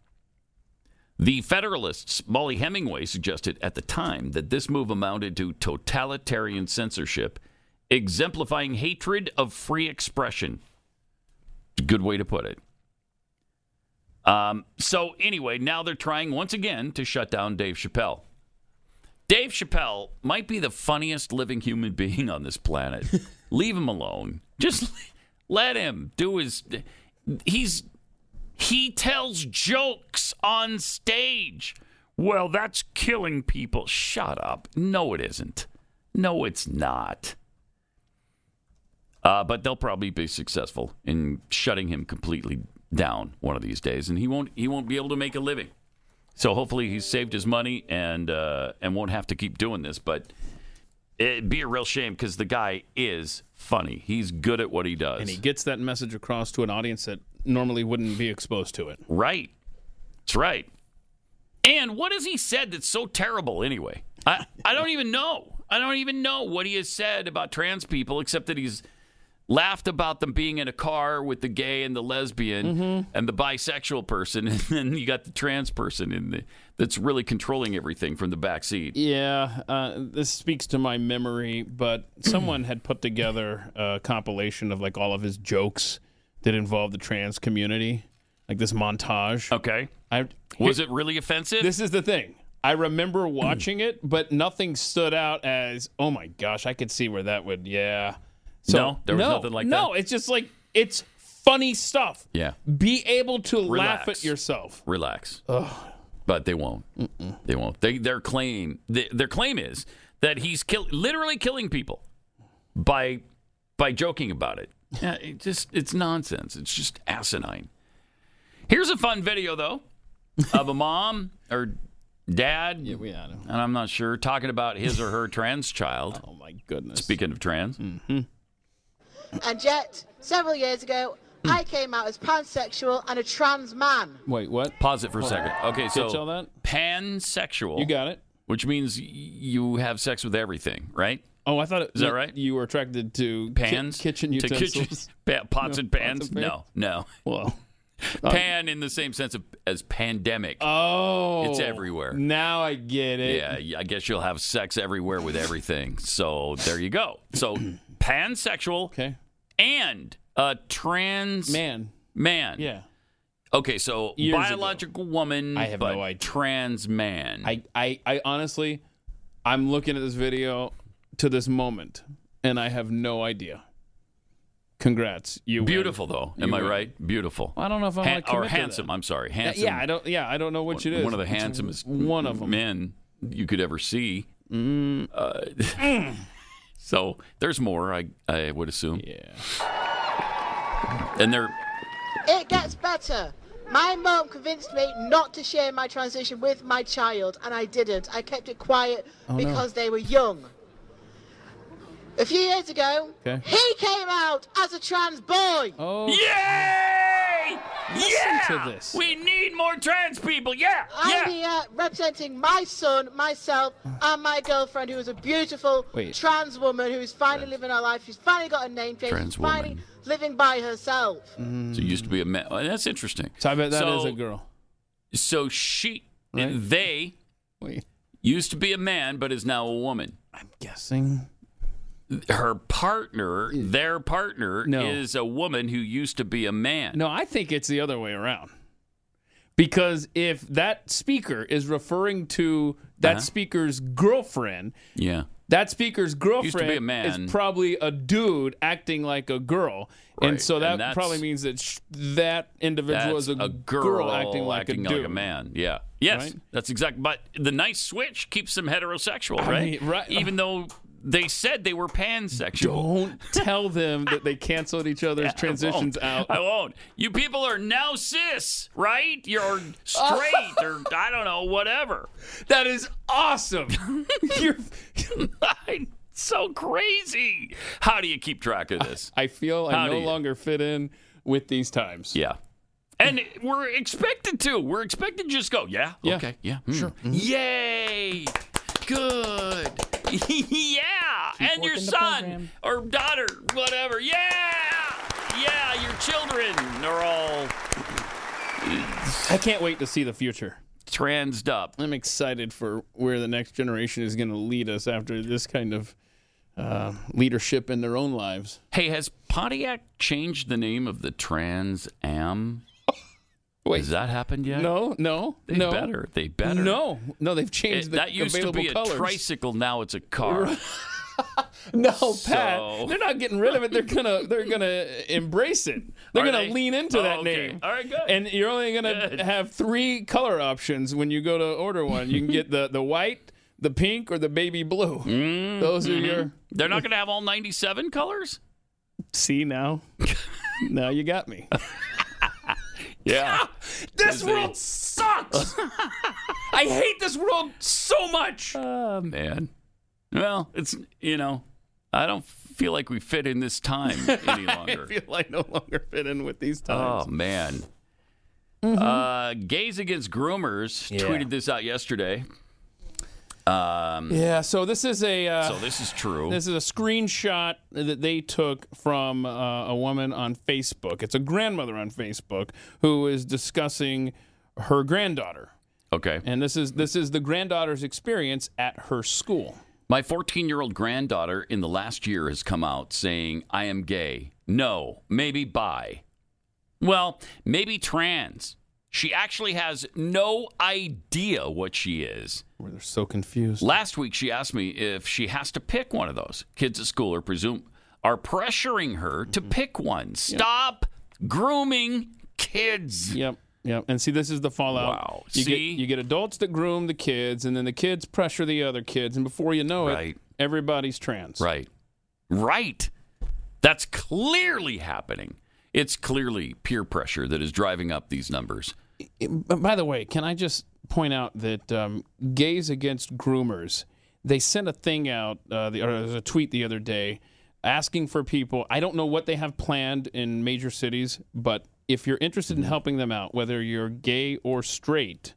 The Federalists' Mollie Hemingway suggested at the time that this move amounted to totalitarian censorship, exemplifying hatred of free expression. Good way to put it. Um, so, anyway, now they're trying once again to shut down Dave Chappelle. Dave Chappelle might be the funniest living human <laughs> being on this planet. <laughs> Leave him alone. Just <laughs> let him do his. He's he tells jokes on stage. Well, that's killing people. Shut up. No, it isn't. No, it's not. Uh, but they'll probably be successful in shutting him completely down one of these days, and he won't. He won't be able to make a living. So hopefully he's saved his money and uh, and won't have to keep doing this. But it'd be a real shame because the guy is funny. He's good at what he does. And he gets that message across to an audience that normally wouldn't be exposed to it. Right. That's right. And what has he said that's so terrible anyway? I, I don't even know. I don't even know what he has said about trans people except that he's laughed about them being in a car with the gay and the lesbian and the bisexual person <laughs> and then you got the trans person in the that's really controlling everything from the back seat. Yeah, uh, this speaks to my memory, but <clears throat> someone had put together a compilation of like all of his jokes that involved the trans community, like this montage. Okay. I Was it really offensive? This is the thing. I remember <clears throat> watching it, but nothing stood out as, oh my gosh, I could see where that would, yeah. No? There was no, nothing like No, that? No, it's just like, it's funny stuff. Yeah. Be able to laugh at yourself. Relax. But they won't. They won't. They, their claim th their claim is that he's kill, literally killing people by by joking about it. Yeah, it just it's nonsense. It's just asinine. Here's a fun video though of a <laughs> mom or dad, Yeah, we had him. and I'm not sure, talking about his or her trans child. Oh my goodness. Speaking of trans, mm-hmm. And yet, several years ago, I came out as pansexual and a trans man. Wait, what? pause it for a second. Okay, so Catch all that? pansexual. You got it. Which means y- you have sex with everything, right? Oh, I thought it, Is that right? You were attracted to ki- Pans, kitchen to utensils. kitchen <laughs> pa- pots No, and pans. pots and pans? No, no. Well, <laughs> uh, Pan in the same sense of, as pandemic. oh, It's everywhere. Now I get it. yeah, y- I guess you'll have sex everywhere with everything. So there you go. So <clears throat> pansexual Okay. And a trans Man. man. Yeah. Okay, so Years ago. biological woman, I have but no idea. trans man. I, I, I honestly, I'm looking at this video to this moment, and I have no idea. Congrats, you win. Beautiful though, am You I win. right? Beautiful. I don't know if I Han- to commit or handsome. I'm sorry, Yeah, handsome. Yeah, I don't. Yeah, I don't know which it is. One of the handsomest One of them. men you could ever see. Mm. Uh, <laughs> so there's more, I I would assume. Yeah. And they're It gets better. My mum convinced me not to share my transition with my child, and I didn't. I kept it quiet Oh, no. because they were young. A few years ago, Okay. he came out as a trans boy. Oh. Yay! Listen yeah! to this. We need more trans people. Yeah, I'm yeah. here representing my son, myself, <sighs> and my girlfriend, who is a beautiful Wait. trans woman who is finally living her life. She's finally got a name change. Trans She's finally living by herself. Mm. So it used to be a man. oh, that's interesting. So I bet that is So- a girl. So she, Right. they, Wait. used to be a man, but is now a woman. I'm guessing. Her partner, their partner, No. is a woman who used to be a man. No, I think it's the other way around. Because if that speaker is referring to that Uh-huh. speaker's girlfriend, Yeah. that speaker's girlfriend Used to be a man. is probably a dude acting like a girl. And so that and probably means that sh- that individual is a, a girl, acting like acting a dude. like a man. Yeah. Yes, Right? that's exact. But the nice switch keeps them heterosexual, I mean, right. Even though they said they were pansexual. Don't <laughs> tell them that they canceled each other's <laughs> I transitions won't. out. I won't. You people are now cis, right? You're straight or <laughs> I don't know, whatever. That is awesome. You're so crazy. How do you keep track of this? I feel How I no longer fit in with these times. Yeah. And we're expected to. We're expected to just go, yeah, Yeah. okay, yeah, hmm. Sure. Yay! Good. yeah. And your son program. or daughter, whatever. Yeah. Yeah, your children are all I can't wait to see the future. transed up. I'm excited for where the next generation is going to lead us after this kind of uh, leadership in their own lives. Hey, has Pontiac changed the name of the Trans Am? <laughs> Wait. Has that happened yet? No, no, They no. better. They better. No, no, they've changed It- the that used to available be a colors. tricycle. Now it's a car. <laughs> <laughs> No, So- Pat, they're not getting rid of it. They're gonna they're gonna embrace it. They're Are gonna they? lean into Oh, that okay. name. All right, good. And you're only gonna Good. have three color options when you go to order one. You can get the the white, the pink, or the baby blue. <laughs> Those are your. Mm-hmm. They're not going to have all 97 colors? See now, now you got me. <laughs> Yeah. This Is they- world sucks. I hate this world so much. Oh, man. Well, it's, you know, I don't feel like we fit in this time <laughs> any longer. I feel like no longer fit in with these times. Oh, man. Mm-hmm. Uh, Gays Against Groomers Yeah. tweeted this out yesterday. Um, Yeah, so this is a. Uh, So this is true. This is a screenshot that they took from uh, a woman on Facebook. It's a grandmother on Facebook who is discussing her granddaughter, okay. and this is this is the granddaughter's experience at her school. My 14 year old granddaughter in the last year has come out saying, I am gay. No, maybe bi. Well, maybe trans. She actually has no idea what she is. They're so confused. Last week, she asked me if she has to pick one of those. Kids at school are presume are pressuring her to mm-hmm. pick one. Stop grooming kids. Yep. Yep. And see, this is the fallout. Wow. You get See? you get adults that groom the kids, and then the kids pressure the other kids, and before you know Right. it, everybody's trans. Right. Right. That's clearly happening. It's clearly peer pressure that is driving up these numbers. By the way, can I just point out that um, Gays Against Groomers, they sent a thing out, uh, the, or there was a tweet the other day asking for people. I don't know what they have planned in major cities, but if you're interested in helping them out, whether you're gay or straight,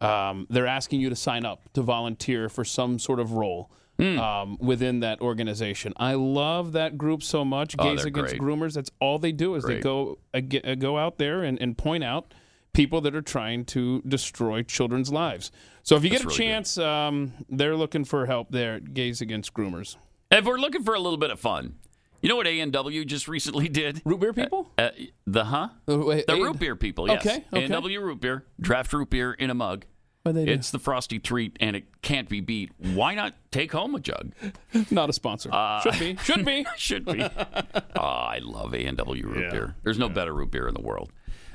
um, they're asking you to sign up to volunteer for some sort of role. Um, within that organization, I love that group so much. Oh, Gays Against great. Groomers. That's all they do is they Great. go ag- uh, go out there and, and point out people that are trying to destroy children's lives. So if you get a really chance, um, they're looking for help there. at Gays Against Groomers. If we're looking for a little bit of fun, you know what A&W just recently <laughs> did? Root beer people? Uh, the huh? Uh, wait, The root beer people, yes. Okay, okay. A&W root beer, draft root beer in a mug. What'd they do? It's the frosty treat, and it can't be beat. Why not take home a jug? <laughs> Not a sponsor. Uh, Should be. Should be. <laughs> should be. oh, I love A and W root beer. There's no better root beer in the world.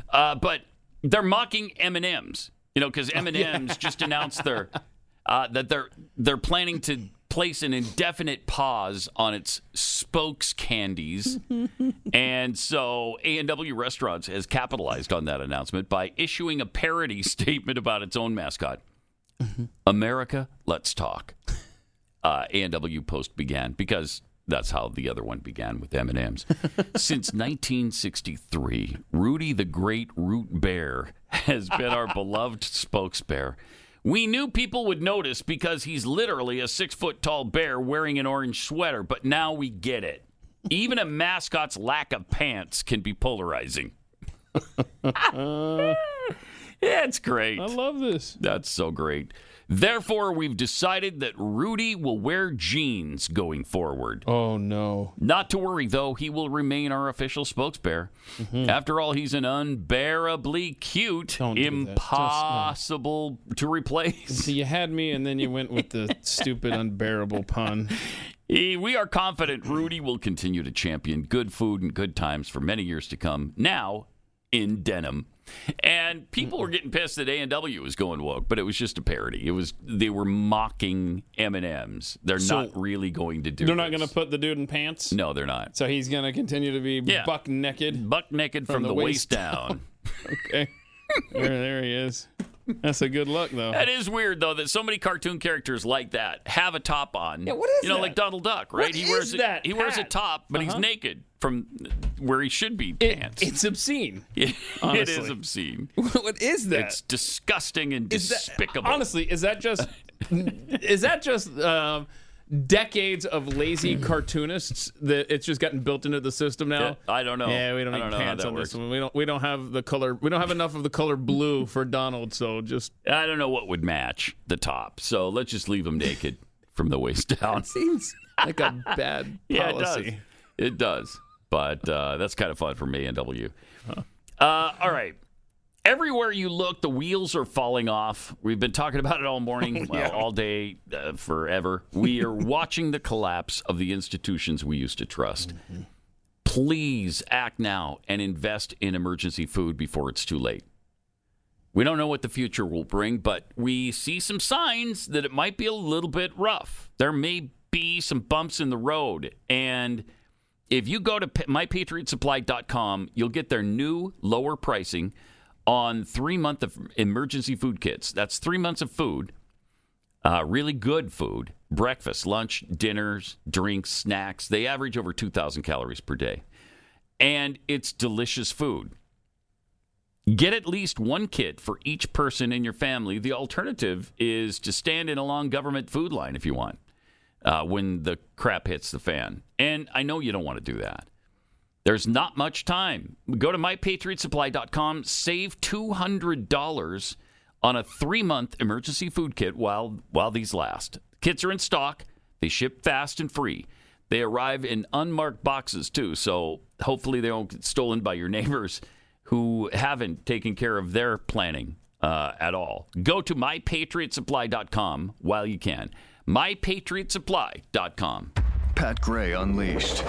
Uh, but they're mocking M and M's. You know, because M and M's just announced their uh, that they're they're planning to place an indefinite pause on its spokes candies, <laughs> and so A and W Restaurants has capitalized on that announcement by issuing a parody <laughs> statement about its own mascot. America, let's talk. <laughs> Uh, A&W Post began because that's how the other one began with M&Ms. Since 1963, Rooty the Great Root Bear has been our beloved spokesbear. We knew people would notice because he's literally a six foot tall bear wearing an orange sweater, but now we get it. Even a mascot's lack of pants can be polarizing. <laughs> <laughs> Yeah, it's great. I love this. That's so great. Therefore, we've decided that Rooty will wear jeans going forward. Oh, no. Not to worry, though, he will remain our official spokesbear. After all, he's an unbearably cute, Mm-hmm. Don't do that. Just no. impossible to replace. So you had me, and then you went with the <laughs> stupid, unbearable pun. We are confident Rooty will continue to champion good food and good times for many years to come. Now, in denim. And people were getting pissed that A&W was going woke, but it was just a parody. It was they were mocking M&Ms. They're So- not really going to do They're not this. going to put the dude in pants? No, they're not. So he's going to continue to be Yeah. buck naked? Buck naked from, the, waist down. <laughs> okay. There, there he is. That's a good look, though. That is weird though that so many cartoon characters like that have a top on. Yeah, what is you know, that? like Donald Duck, right? What he is wears a, that, he wears a Pat? top, but he's Uh-huh. naked from where he should be pants. It's obscene. <laughs> it is honestly. obscene. <laughs> what is that? It's disgusting and Is that- despicable. honestly, is that just <laughs> is that just um, decades of lazy cartoonists that it's just gotten built into the system now? Yeah, I don't know. Yeah, we don't I need don't pants on works. this one. We don't. We don't have the color. We don't have enough of the color blue <laughs> for Donald. So just I don't know what would match the top. So let's just leave him naked from the waist <laughs> down. seems like a bad <laughs> yeah, it does. policy. It does. But uh, that's kind of fun for me and W. Uh, all right. Everywhere you look, the wheels are falling off. We've been talking about it all morning, <laughs> well, all day, uh, forever. We are <laughs> watching the collapse of the institutions we used to trust. Please act now and invest in emergency food before it's too late. We don't know what the future will bring, but we see some signs that it might be a little bit rough. There may be some bumps in the road. And if you go to mypatriotsupply.com, you'll get their new lower pricing on three month of emergency food kits. That's three months of food, uh, really good food, breakfast, lunch, dinners, drinks, snacks. They average over 2,000 calories per day. And it's delicious food. Get at least one kit for each person in your family. The alternative is to stand in a long government food line if you want uh, when the crap hits the fan. And I know you don't want to do that. There's not much time. Go to mypatriotsupply.com, save $200 on a three month emergency food kit while, while these last. Kits are in stock, they ship fast and free. They arrive in unmarked boxes too, so hopefully they don't get stolen by your <laughs> neighbors who haven't taken care of their planning uh, at all. Go to mypatriotsupply.com while you can. mypatriotsupply.com. Pat Gray Unleashed.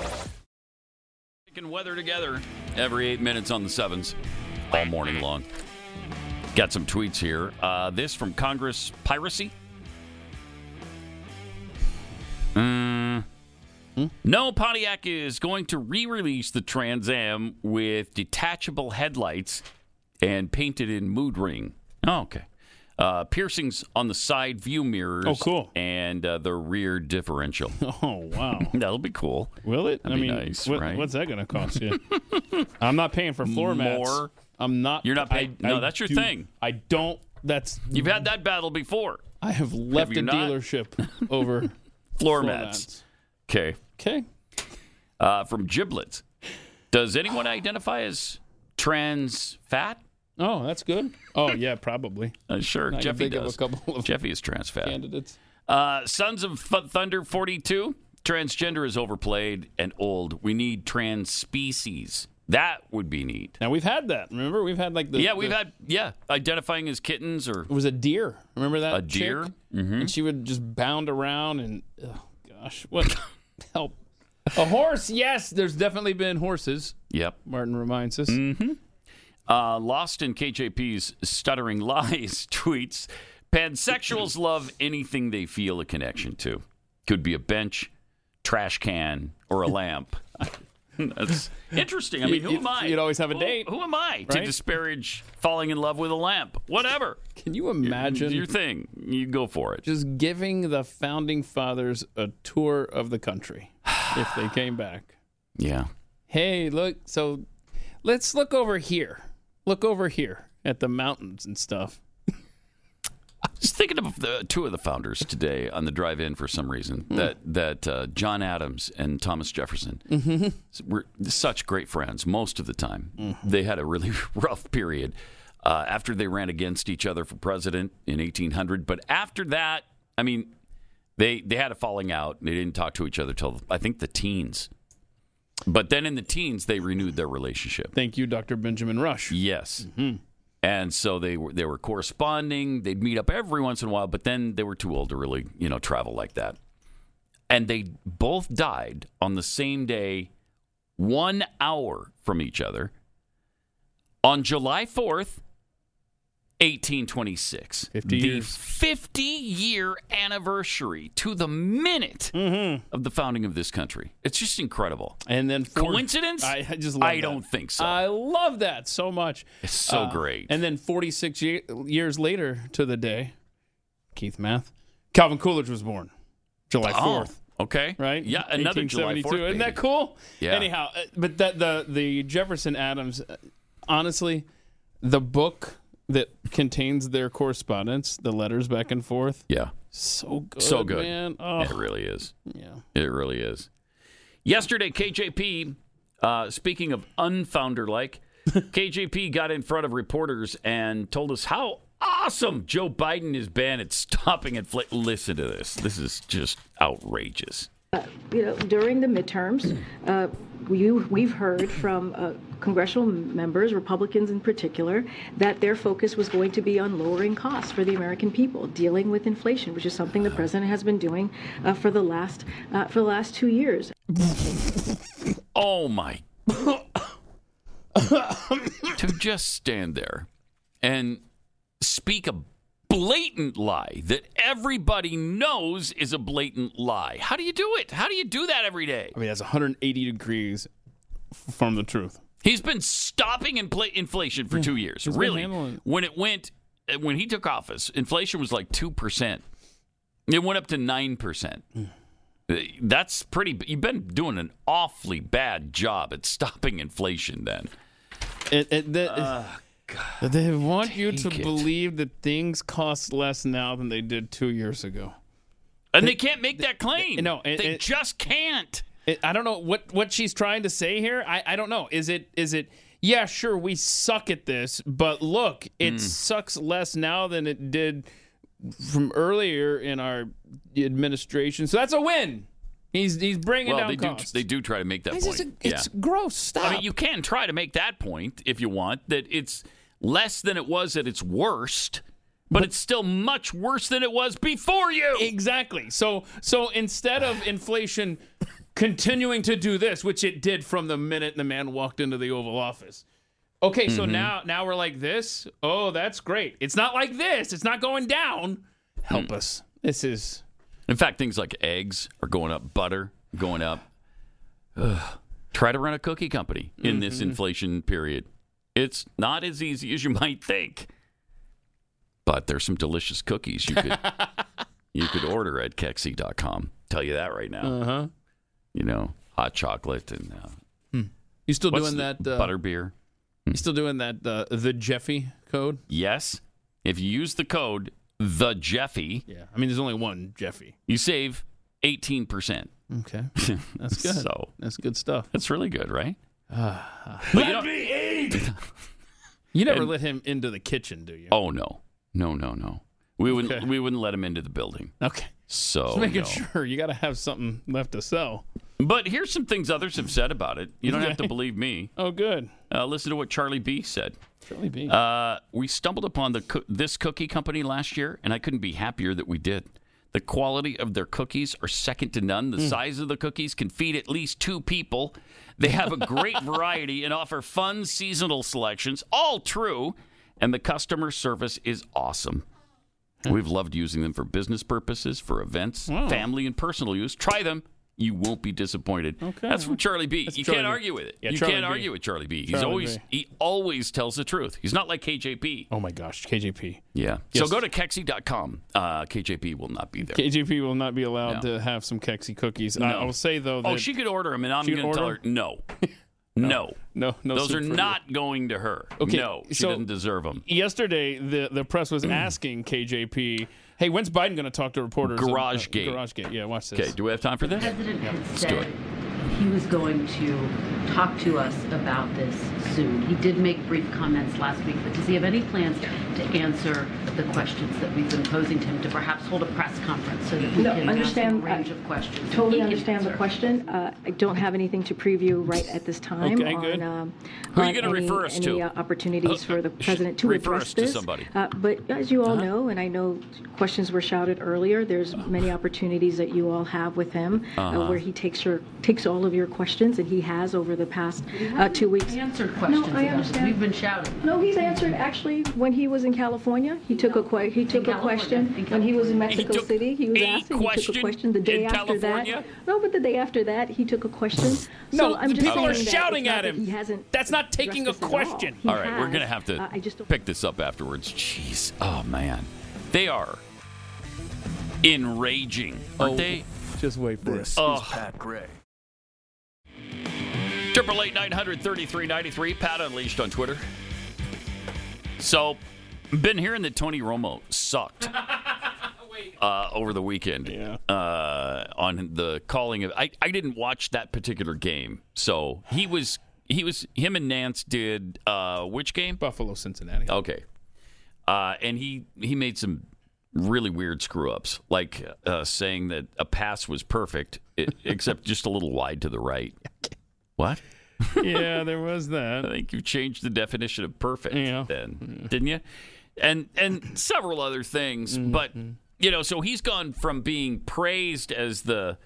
Taking weather together every eight minutes on the sevens all morning long. Got some tweets here. Uh, this from Congress Piracy. Mm. No, Pontiac is going to re release the Trans Am with detachable headlights and painted in mood ring. Oh, okay. Uh, piercings on the side view mirrors. Oh, cool. And uh, the rear differential. <laughs> Oh wow, <laughs> That'll be cool. will it? That'd I be mean, nice, what- right? what's that going to cost you? <laughs> I'm not paying for floor mats. More? I'm not. You're not paying- no, that's your do- thing. I don't. That's. You've had that battle before. I have left you a not? dealership over Floor, floor mats. Okay. Okay. Uh, from Giblets. Does anyone identify as trans fat? Oh, that's good. Oh yeah, probably. <laughs> Uh, sure, Jeffy does. a couple of Jeffy is trans fat. candidates. Uh, Sons of Th- Thunder 42. Transgender is overplayed and old. We need trans species. That would be neat. Now we've had that. Remember, we've had like the yeah, we've the- had yeah identifying as kittens or It was a deer. Remember that? A deer? Mhm. And she would just bound around and oh gosh, what <laughs> help? A horse? Yes, there's definitely been horses. Yep. Martin reminds us. Mm-hmm. Uh, Lost in KJP's stuttering <laughs> lies tweets: Pansexuals <clears throat> love anything they feel a connection to. Could be a bench, trash can, or a <laughs> lamp. <laughs> That's interesting. I mean, who am I? you'd always have a Who- date, Who, am I to right? disparage falling in love with a lamp? Whatever. Can you imagine your thing? You go for it. just giving the founding fathers a tour of the country <sighs> if they came back? Yeah. Hey, look. So let's look over here. Look over here at the mountains and stuff. I was thinking of the two of the founders today on the drive in for some reason that that uh, John Adams and Thomas Jefferson were such great friends most of the time. They had a really <laughs> rough period uh, after they ran against each other for president in 1800. But after that, I mean, they they had a falling out. They didn't talk to each other till I think the teens. But then in the teens, they renewed their relationship. Thank you, Dr. Benjamin Rush. Yes. Mm-hmm. And so they were they were corresponding. They'd meet up every once in a while, but then they were too old to really you know travel like that. And they both died on the same day, one hour from each other, on July fourth, eighteen twenty six. 50 the years. fifty year anniversary to the minute of the founding of this country. It's just incredible. And then for- Coincidence? I, I just love I that. don't think so. I love that so much. It's so Uh, great. And then 46 ye- years later to the day, Keith Math, Calvin Coolidge was born, July Oh, 4th. okay. Right? Yeah, another July 1872. 4th. Isn't that cool? Yeah. Anyhow, uh, but that the the Jefferson Adams, uh, honestly, the book that contains their correspondence, the letters back and forth, Yeah. so good, so good. man. Oh, It really is. yeah. It really is. Yesterday, KJP, uh, speaking of unfounder like, <laughs> KJP got in front of reporters and told us how awesome Joe Biden has been at stopping inflation. Listen to this. This is just outrageous. You know, during the midterms, uh, we, we've heard from uh, congressional members, Republicans in particular, that their focus was going to be on lowering costs for the American people, dealing with inflation, which is something the president has been doing uh, for the last uh, for the last two years. Oh my. <coughs> to just stand there and speak a blatant lie that everybody knows is a blatant lie. How do you do it? How do you do that every day? I mean, that's 180 degrees f- from the truth. He's been stopping infl- inflation for two years. Really, when it went, uh, when he took office, inflation was like two percent. It went up to nine percent. Hmm. Uh, That's pretty. You've been doing an awfully bad job at stopping inflation. Then It, it, that, they want you to it. believe that things cost less now than they did two years ago. and they can't make that claim. no, it- they it- just can't. It, I don't know what what she's trying to say here. I, I don't know. Is it is it? Yeah, sure, we suck at this, but look, it hmm. sucks less now than it did from earlier in our administration. So that's a win. He's he's bringing Well, down they costs. do. They do try to make that It's point. a- it's yeah. gross. Stop. I mean, you can try to make that point if you want that it's less than it was at its worst, but, it's still much worse than it was before you. Exactly. So so instead of inflation continuing to do this, which it did from the minute the man walked into the Oval Office. Okay, so Mhm. now now we're like this. Oh, that's great. It's not like this. It's not going down. Help us. This is In fact, things like eggs are going up, butter going up. Ugh. Try to run a cookie company in this Mhm. inflation period. It's not as easy as you might think. But there's some delicious cookies you could <laughs> you could order at Kexi.com. Tell you that right now. Uh-huh. You know, hot chocolate and uh, you still what's doing the- that uh, butter beer. You still doing that uh, the Jeffy code? Yes. If you use the code the Jeffy, Yeah. I mean, there's only one Jeffy. you save 18%. Okay. <laughs> That's good. So That's good stuff. that's really good, right? But you, <laughs> you never And- let him into the kitchen, do you? Oh no. No, no, no. We wouldn't Okay. we wouldn't let him into the building. Okay. So Just making no. sure you got to have something left to sell. But here's some things others have said about it. You don't have to believe me. Oh, good. Uh, listen to what Charlie B said. Charlie B. Uh, we stumbled upon the coo- this cookie company last year, and I couldn't be happier that we did. The quality of their cookies are second to none. The Mm. size of the cookies can feed at least two people. They have a great variety and offer fun seasonal selections. All true, and the customer service is awesome. Hmm. We've loved using them for business purposes, for events, Wow. family, and personal use. Try them. You won't be disappointed. Okay. That's from Charlie B. That's you Charlie can't B. argue with it. Yeah, you Charlie can't B. argue with Charlie B. He's Charlie always B. he always tells the truth. He's not like KJP. Oh my gosh, KJP. Yeah. Yes. So go to Kexi.com. Uh, KJP will not be there. KJP will not be allowed No. to have some Kexi cookies. I, No. I will say though that oh, she could order them, and I'm going to tell her <laughs> no. no. no, no. Those are for you. not going to her. Okay, No, she so- doesn't deserve them. Yesterday, the the press was asking KJP, "Hey, when's Biden going to talk to reporters?" Garage uh, Gate. Garage Gate. Yeah, watch this. Okay, do we have time for this? The this? president had Let's do said it. he was going to talk to us about this soon. He did make brief comments last week, but does he have any plans to answer the questions that we've been posing to him, to perhaps hold a press conference so that we No, can ask him a understand- range of questions? that Totally he can understand the answer? question. Uh, I don't have anything to preview right at this time Okay, on, good. um, Who are you on gonna any, refer us any, to? uh, opportunities for the president to refer address us to this. somebody. Uh, but as you all Uh-huh. know, and I know questions were shouted earlier, there's many opportunities that you all have with him uh, Uh-huh. where he takes your takes all of your questions, and he has over the past uh, two weeks. Answered questions No, I about it. understand. We've been shouting. No, he's answered actually when he was in California. He took a que- he took a question when he was in Mexico He City. He was a asked. He took a question the day after California? that. No, but the day after that, he took a question. No, I'm the just people are shouting it's not at that him. He hasn't. That's not taking a addressed this at all. question. He All right, we're going to have to Uh, I just pick this up afterwards. Jeez. Oh, man. They are enraging, aren't Oh, they? Just wait for This it. Oh. is Pat Gray. Triple eight nine hundred thirty three ninety three. Pat Unleashed on Twitter. So, been hearing that Tony Romo sucked <laughs> uh, over the weekend. Yeah. Uh, on the calling of, I, I didn't watch that particular game. So he was he was him and Nantz did uh, which game? Buffalo, Cincinnati. Okay. Uh, and he he made some really weird screw ups, like uh, saying that a pass was perfect, <laughs> except just a little wide to the right. What? yeah, there was that. <laughs> I think you changed the definition of perfect Yeah. then, didn't you? And and several other things, Mm-hmm. but you know, so he's gone from being praised as the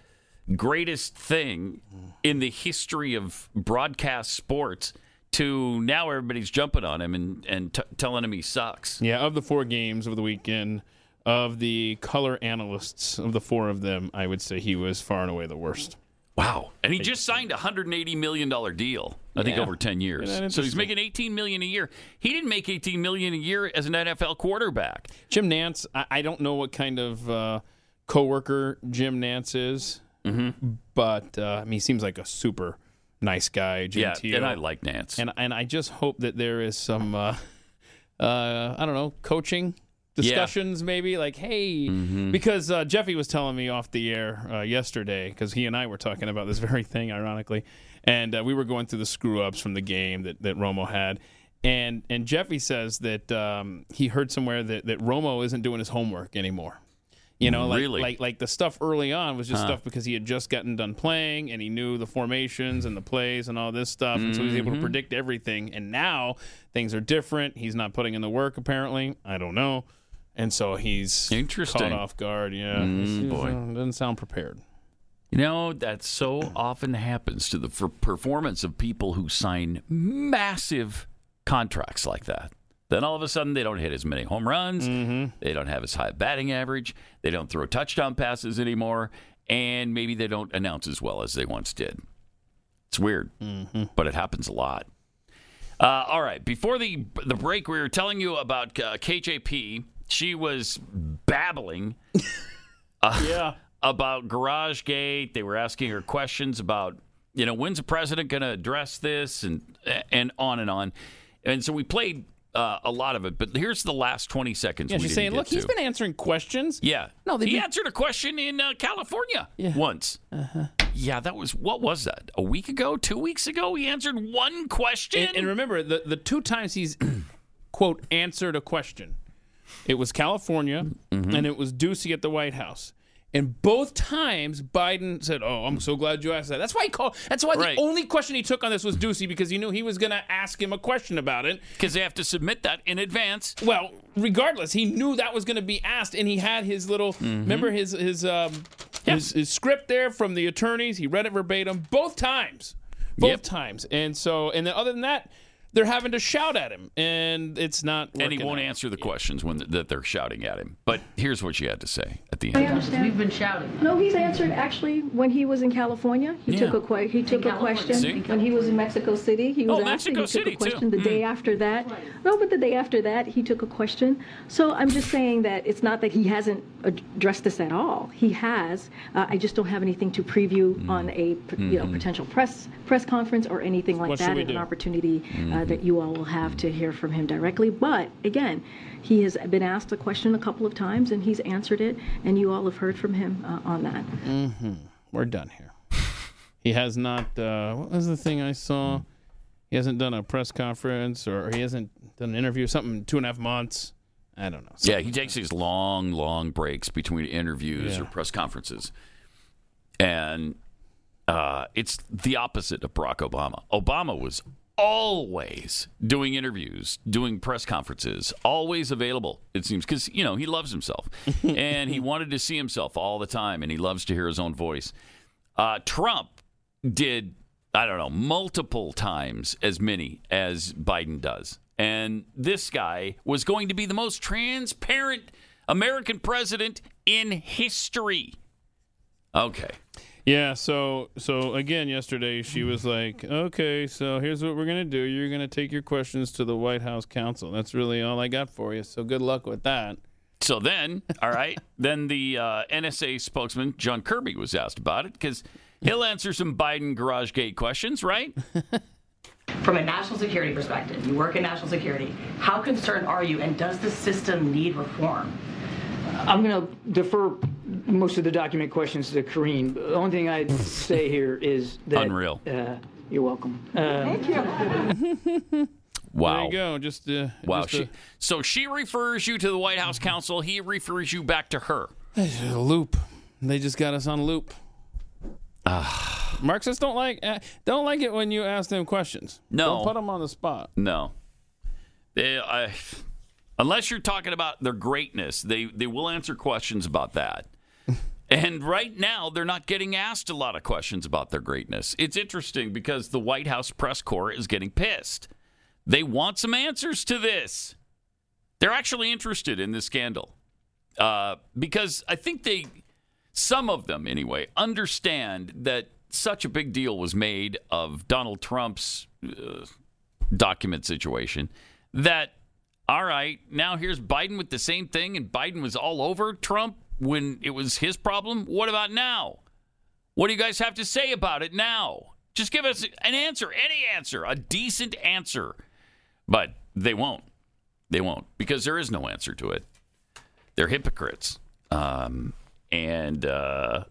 greatest thing in the history of broadcast sports to now everybody's jumping on him and and t- telling him he sucks. Yeah, of the four games of the weekend, of the color analysts, of the four of them, I would say he was far and away the worst. Wow. And he just signed a $180 million deal, I think Yeah. over 10 years. So he's making 18 million a year. He didn't make 18 million a year as an NFL quarterback. Jim Nantz, I, don't know what kind of uh, coworker Jim Nantz is, Mm-hmm. but uh, I mean, he seems like a super nice guy, Yeah, genteel. and I like Nantz. and and I just hope that there is some, uh, <laughs> uh, I don't know, coaching discussions maybe like hey Mm-hmm. because uh, jeffy was telling me off the air uh, yesterday because he and i were talking about this <laughs> very thing ironically and uh, we were going through the screw ups from the game that, that romo had and and jeffy says that um, he heard somewhere that, that romo isn't doing his homework anymore you know, like, Really? like like the stuff early on was just Huh. stuff because he had just gotten done playing and he knew the formations and the plays and all this stuff, and so he was able to Mhm. predict everything. And now things are different. He's not putting in the work apparently. I don't know, and so he's Interesting. caught off guard. Yeah, Mm, He's- he's, boy. uh, doesn't sound prepared. You know, that so often happens to the for performance of people who sign massive contracts like that. Then all of a sudden, they don't hit as many home runs. They don't have as high a batting average. They don't throw touchdown passes anymore. And maybe they don't announce as well as they once did. It's weird, but it happens a lot. Uh, all right. Before the the break, we were telling you about uh, KJP. She was babbling. <laughs> uh, Yeah. About Garage Gate. They were asking her questions about, you know, when's the president going to address this, and and on and on. And so we played uh, a lot of it. But here's the last 20 seconds. Yeah, she's saying, look, he's to. been answering questions. Yeah. No, he answered a question in uh, California once. Uh-huh. Yeah, that was what was that? A week ago, two weeks ago? He answered one question. And, and remember, the, the two times he's, <clears throat> quote, answered a question, it was California Mm-hmm. and it was Doocy at the White House. And both times Biden said, "Oh, I'm so glad you asked that." That's why he called. That's why Right. the only question he took on this was Doocy because he knew he was going to ask him a question about it. Because they have to submit that in advance. Well, regardless, he knew that was going to be asked, and he had his little. Mm-hmm. Remember his his um his, his script there from the attorneys. He read it verbatim both times, both Yep. times. And so, and then other than that, they're having to shout at him, and it's not. And he won't out. answer the questions when that they're shouting at him. But here's what you had to say at the I end. understand. We've been shouting. No, he's answered actually when he was in California. He Yeah. took a que- he took a California. question See? when he was in Mexico City. He was Oh, asked Mexico and he City, took a too. question the day after that. No, but the day after that he took a question. So I'm just saying that it's not that he hasn't addressed this at all. He has. Uh, I just don't have anything to preview on a you know potential press press conference or anything like What that. we an do? opportunity uh, that you all will have to hear from him directly. But again, he has been asked a question a couple of times and he's answered it, and you all have heard from him uh, on that. Mm-hmm. We're done here. <laughs> He has not. Uh, what was the thing I saw? He hasn't done a press conference, or he hasn't done an interview. Something two and a half months. I don't know. Yeah, he takes these long, long breaks between interviews Yeah. or press conferences. And uh, it's the opposite of Barack Obama. Obama was always doing interviews, doing press conferences, always available, it seems, because, you know, he loves himself. <laughs> and he wanted to see himself all the time, and he loves to hear his own voice. Uh, Trump did, I don't know, multiple times as many as Biden does. And this guy was going to be the most transparent American president in history. Okay. Yeah. So so again, yesterday she was like, "Okay, so here's what we're gonna do. You're gonna take your questions to the White House counsel. That's really all I got for you. So good luck with that." So then, all right, <laughs> then the uh, NSA spokesman, John Kirby, was asked about it because he'll answer some Biden garage gate questions, right? <laughs> From a national security perspective, you work in national security. How concerned are you, and does the system need reform? I'm going to defer most of the document questions to Karine. The only thing I'd say here is that. Unreal. Uh, you're welcome. Um, <laughs> Wow. There you go. Just uh, Wow. just She, a, so she refers you to the White House counsel. He refers you back to her. <sighs> a loop. They just got us on loop. Marxists don't like uh, don't like it when you ask them questions. No. don't put them on the spot. No. They, I, unless you're talking about their greatness, they, they will answer questions about that. And right now, they're not getting asked a lot of questions about their greatness. It's interesting because the White House press corps is getting pissed. They want some answers to this. They're actually interested in this scandal uh, because I think they, some of them anyway, understand that such a big deal was made of Donald Trump's uh, document situation that all right now here's biden with the same thing and biden was all over trump when it was his problem what about now? What do you guys have to say about it now? Just give us an answer any answer a decent answer. But they won't. They won't because there is no answer to it. They're hypocrites. Um, and uh,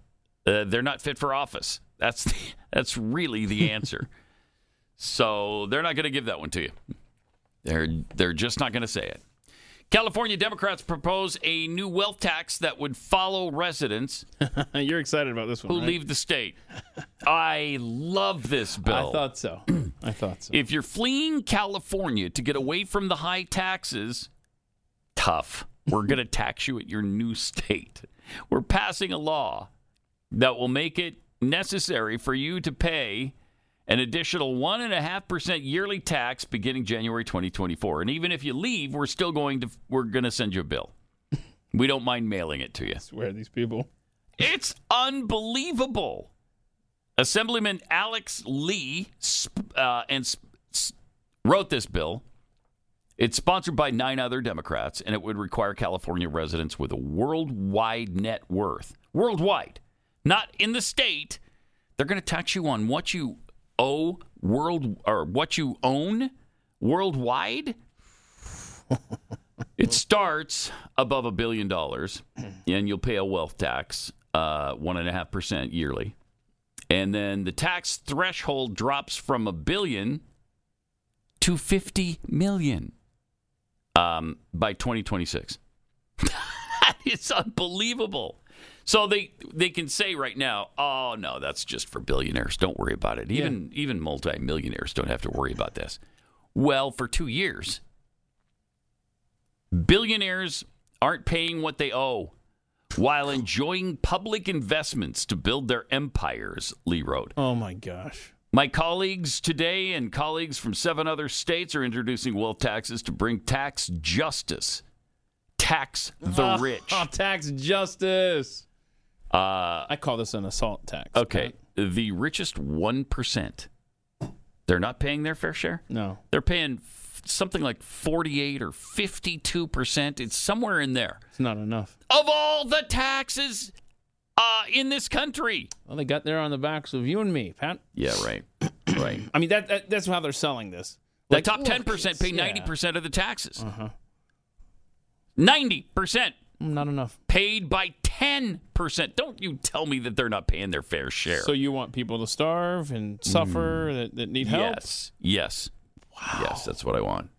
uh, they're not fit for office. That's the, <laughs> that's really the answer. <laughs> So they're not going to give that one to you. They're they're just not going to say it. California Democrats propose a new wealth tax that would follow residents <laughs> You're excited about this one, who right? leave the state. <laughs> I love this bill. I thought so. <clears throat> I thought so. If you're fleeing California to get away from the high taxes, tough. We're going <laughs> to tax you at your new state. We're passing a law that will make it necessary for you to pay an additional 1.5% yearly tax beginning January 2024. And even if you leave, we're still going to we're going to send you a bill. We don't mind mailing it to you. I swear these people. It's unbelievable. Assemblyman Alex Lee uh, and sp- s- wrote this bill. It's sponsored by nine other Democrats, and it would require California residents with a worldwide net worth, worldwide, not in the state. They're going to tax you on what you owe world or what you own worldwide. <laughs> It starts above a billion dollars, and you'll pay a wealth tax, uh, one and a half percent yearly, and then the tax threshold drops from a billion to fifty million um, by 2026. <laughs> that is unbelievable. So they they can say right now, oh no, that's just for billionaires. Don't worry about it. Even even multimillionaires don't have to worry about this. Well, for two years, billionaires aren't paying what they owe while enjoying public investments to build their empires, Lee wrote. Oh my gosh. My colleagues today and colleagues from seven other states are introducing wealth taxes to bring tax justice. Tax the <laughs> rich. Oh, tax justice. Uh, I call this an assault tax. okay, the richest 1%, they're not paying their fair share? No. They're paying f- something like 48 or 52%. It's somewhere in there. It's not enough. Of all the taxes uh, in this country. Well, they got there on the backs of you and me, Pat. Yeah, right. <clears throat> right. I mean, that, that that's how they're selling this. The Like, top 10% pay 90% of the taxes. Uh-huh. 90% Not enough. paid by 10%. Don't you tell me that they're not paying their fair share. So you want people to starve and suffer mm. that, that need help? Yes. Yes. Yes, that's what I want.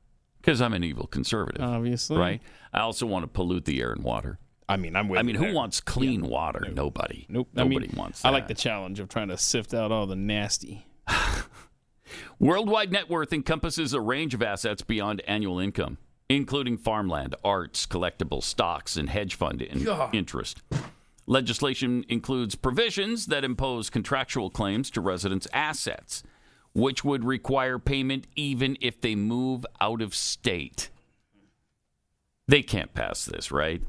Because I'm an evil conservative. Obviously. Right? I also want to pollute the air and water. I mean, I'm with I mean, who there. wants clean water? Nobody. Nope. Nobody I mean, wants I like the challenge of trying to sift out all the nasty. <laughs> Worldwide net worth encompasses a range of assets beyond annual income, including farmland, arts, collectibles, stocks, and hedge fund in- interest. Legislation includes provisions that impose contractual claims to residents' assets, which would require payment even if they move out of state. They can't pass this, right?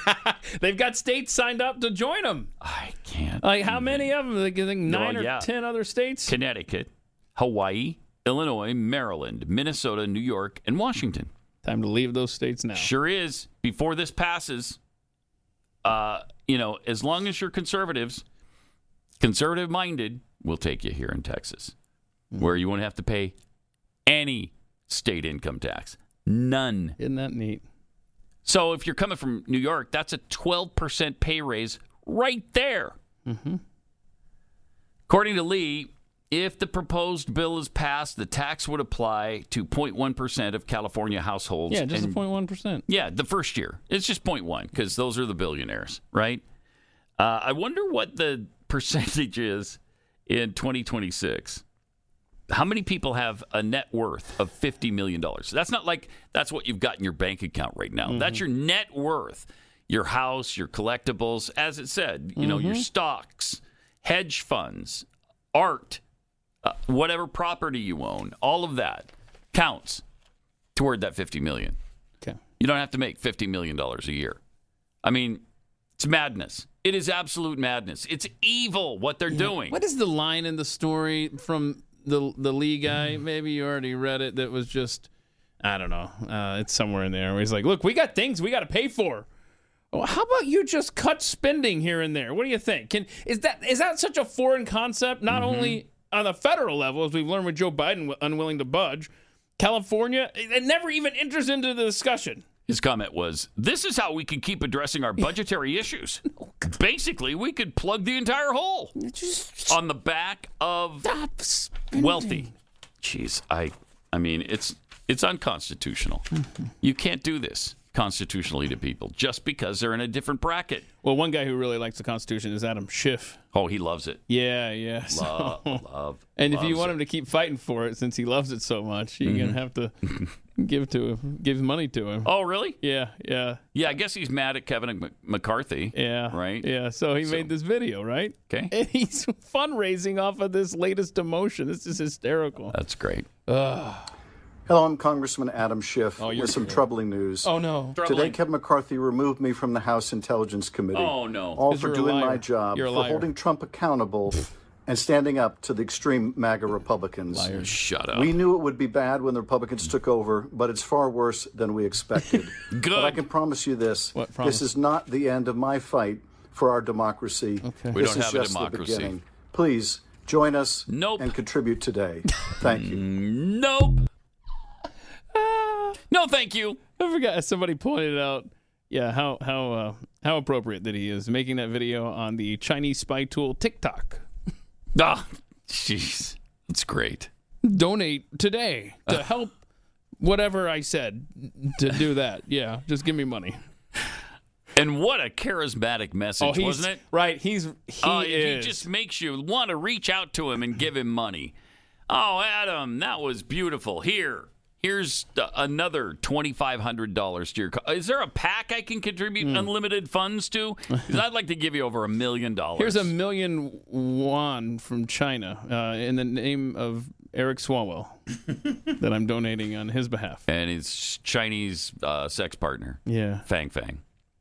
<laughs> They've got states signed up to join them. I can't. Like, how many of them? Like, I think nine Well, yeah. or ten other states? Connecticut, Hawaii, Illinois, Maryland, Minnesota, New York, and Washington. Time to leave those states now. Sure is. Before this passes, uh, you know, as long as you're conservatives, conservative minded, we'll take you here in Texas, where you won't have to pay any state income tax. None. Isn't that neat? So if you're coming from New York, that's a 12% pay raise right there. Mm-hmm. According to Lee, if the proposed bill is passed, the tax would apply to 0.1% of California households. Yeah, just and- a 0.1%. yeah, the first year. It's just 0.1 because those are the billionaires, right? Uh, I wonder what the <laughs> percentage is in 2026. How many people have a net worth of $50 million? That's not like that's what you've got in your bank account right now. That's your net worth. Your house, your collectibles, as it said, you know, your Mhm. stocks, hedge funds, art, uh, whatever property you own, all of that counts toward that 50 million. Okay. You don't have to make $50 million a year. I mean, it's madness. It is absolute madness. It's evil what they're doing. What is the line in the story from the the Lee guy? Maybe you already read it. That was just, I don't know. Uh, it's somewhere in there where he's like, "Look, we got things we got to pay for. Well, how about you just cut spending here and there? What do you think? Can is that is that such a foreign concept? Not only on the federal level, as we've learned with Joe Biden unwilling to budge, California, it never even enters into the discussion. His comment was, This is how we can keep addressing our budgetary <laughs> issues. Basically, we could plug the entire hole on the back of wealthy. Jeez, I I mean, it's it's unconstitutional. Mm-hmm. You can't do this constitutionally to people just because they're in a different bracket. Well, one guy who really likes the Constitution is Adam Schiff. Oh, he loves it. Yeah, yeah. so- Love, love. <laughs> And if you want it. him to keep fighting for it, since he loves it so much, you're Mhm. gonna have to <laughs> give to him, give money to him. Oh, really? Yeah, yeah, Yeah, I guess he's mad at Kevin Mc- McCarthy. yeah. Right? Yeah. So he made this video, right? Okay. <laughs> And he's fundraising off of this latest demotion. This is hysterical. That's great. Ugh. Hello, I'm Congressman Adam Schiff Oh, you're with some great. troubling news. Oh, no. Today, Troubling. Kevin McCarthy removed me from the House Intelligence Committee. Oh, no. All 'Cause for doing my job, You're a for holding Trump accountable and standing up to the extreme MAGA Republicans. Liars. Shut up. We knew it would be bad when the Republicans took over, but it's far worse than we expected. Good. <laughs> But I can promise you this What promise? this is not the end of my fight for our democracy. Okay. We this don't is have a just democracy. the beginning. Please join us Nope. and contribute today. Thank you. Mm, nope. No, thank you. I forgot. Somebody pointed out, yeah, how how uh, how appropriate that he is making that video on the Chinese spy tool TikTok. <laughs> Ah, jeez. That's great. Donate today to help whatever I said to do that. <laughs> Yeah, just give me money. And what a charismatic message, Oh, wasn't it? right. He's he is. He just makes you want to reach out to him and give him money. Oh, Adam, that was beautiful. Here, here's another twenty five hundred dollars to your. Co- Is there a PAC I can contribute Hmm. unlimited funds to? 'Cause I'd like to give you over a million dollars. Here's a million won from China uh, in the name of Eric Swalwell <laughs> that I'm donating on his behalf. and his Chinese uh, sex partner. Yeah. Fang Fang.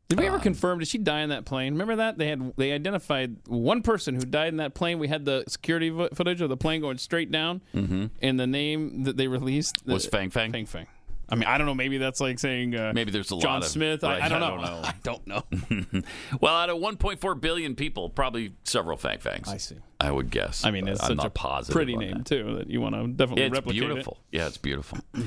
Did we Um, ever confirm? Did she die in that plane? Remember that they had they identified one person who died in that plane. We had the security vo- footage of the plane going straight down, Mhm. and the name that they released Was the- Fang Fang? Fang Fang. I mean, I don't know. Maybe that's like saying uh, Maybe there's a John lot of Smith. I- right, I, don't I know. don't know. <laughs> I don't know. <laughs> well, out of 1.4 billion people, probably several Fang Fangs. I see. I would guess. I mean, it's I'm such not a positive pretty name that. too that you want to definitely It's replicate it. beautiful. Yeah, it's beautiful. <clears throat>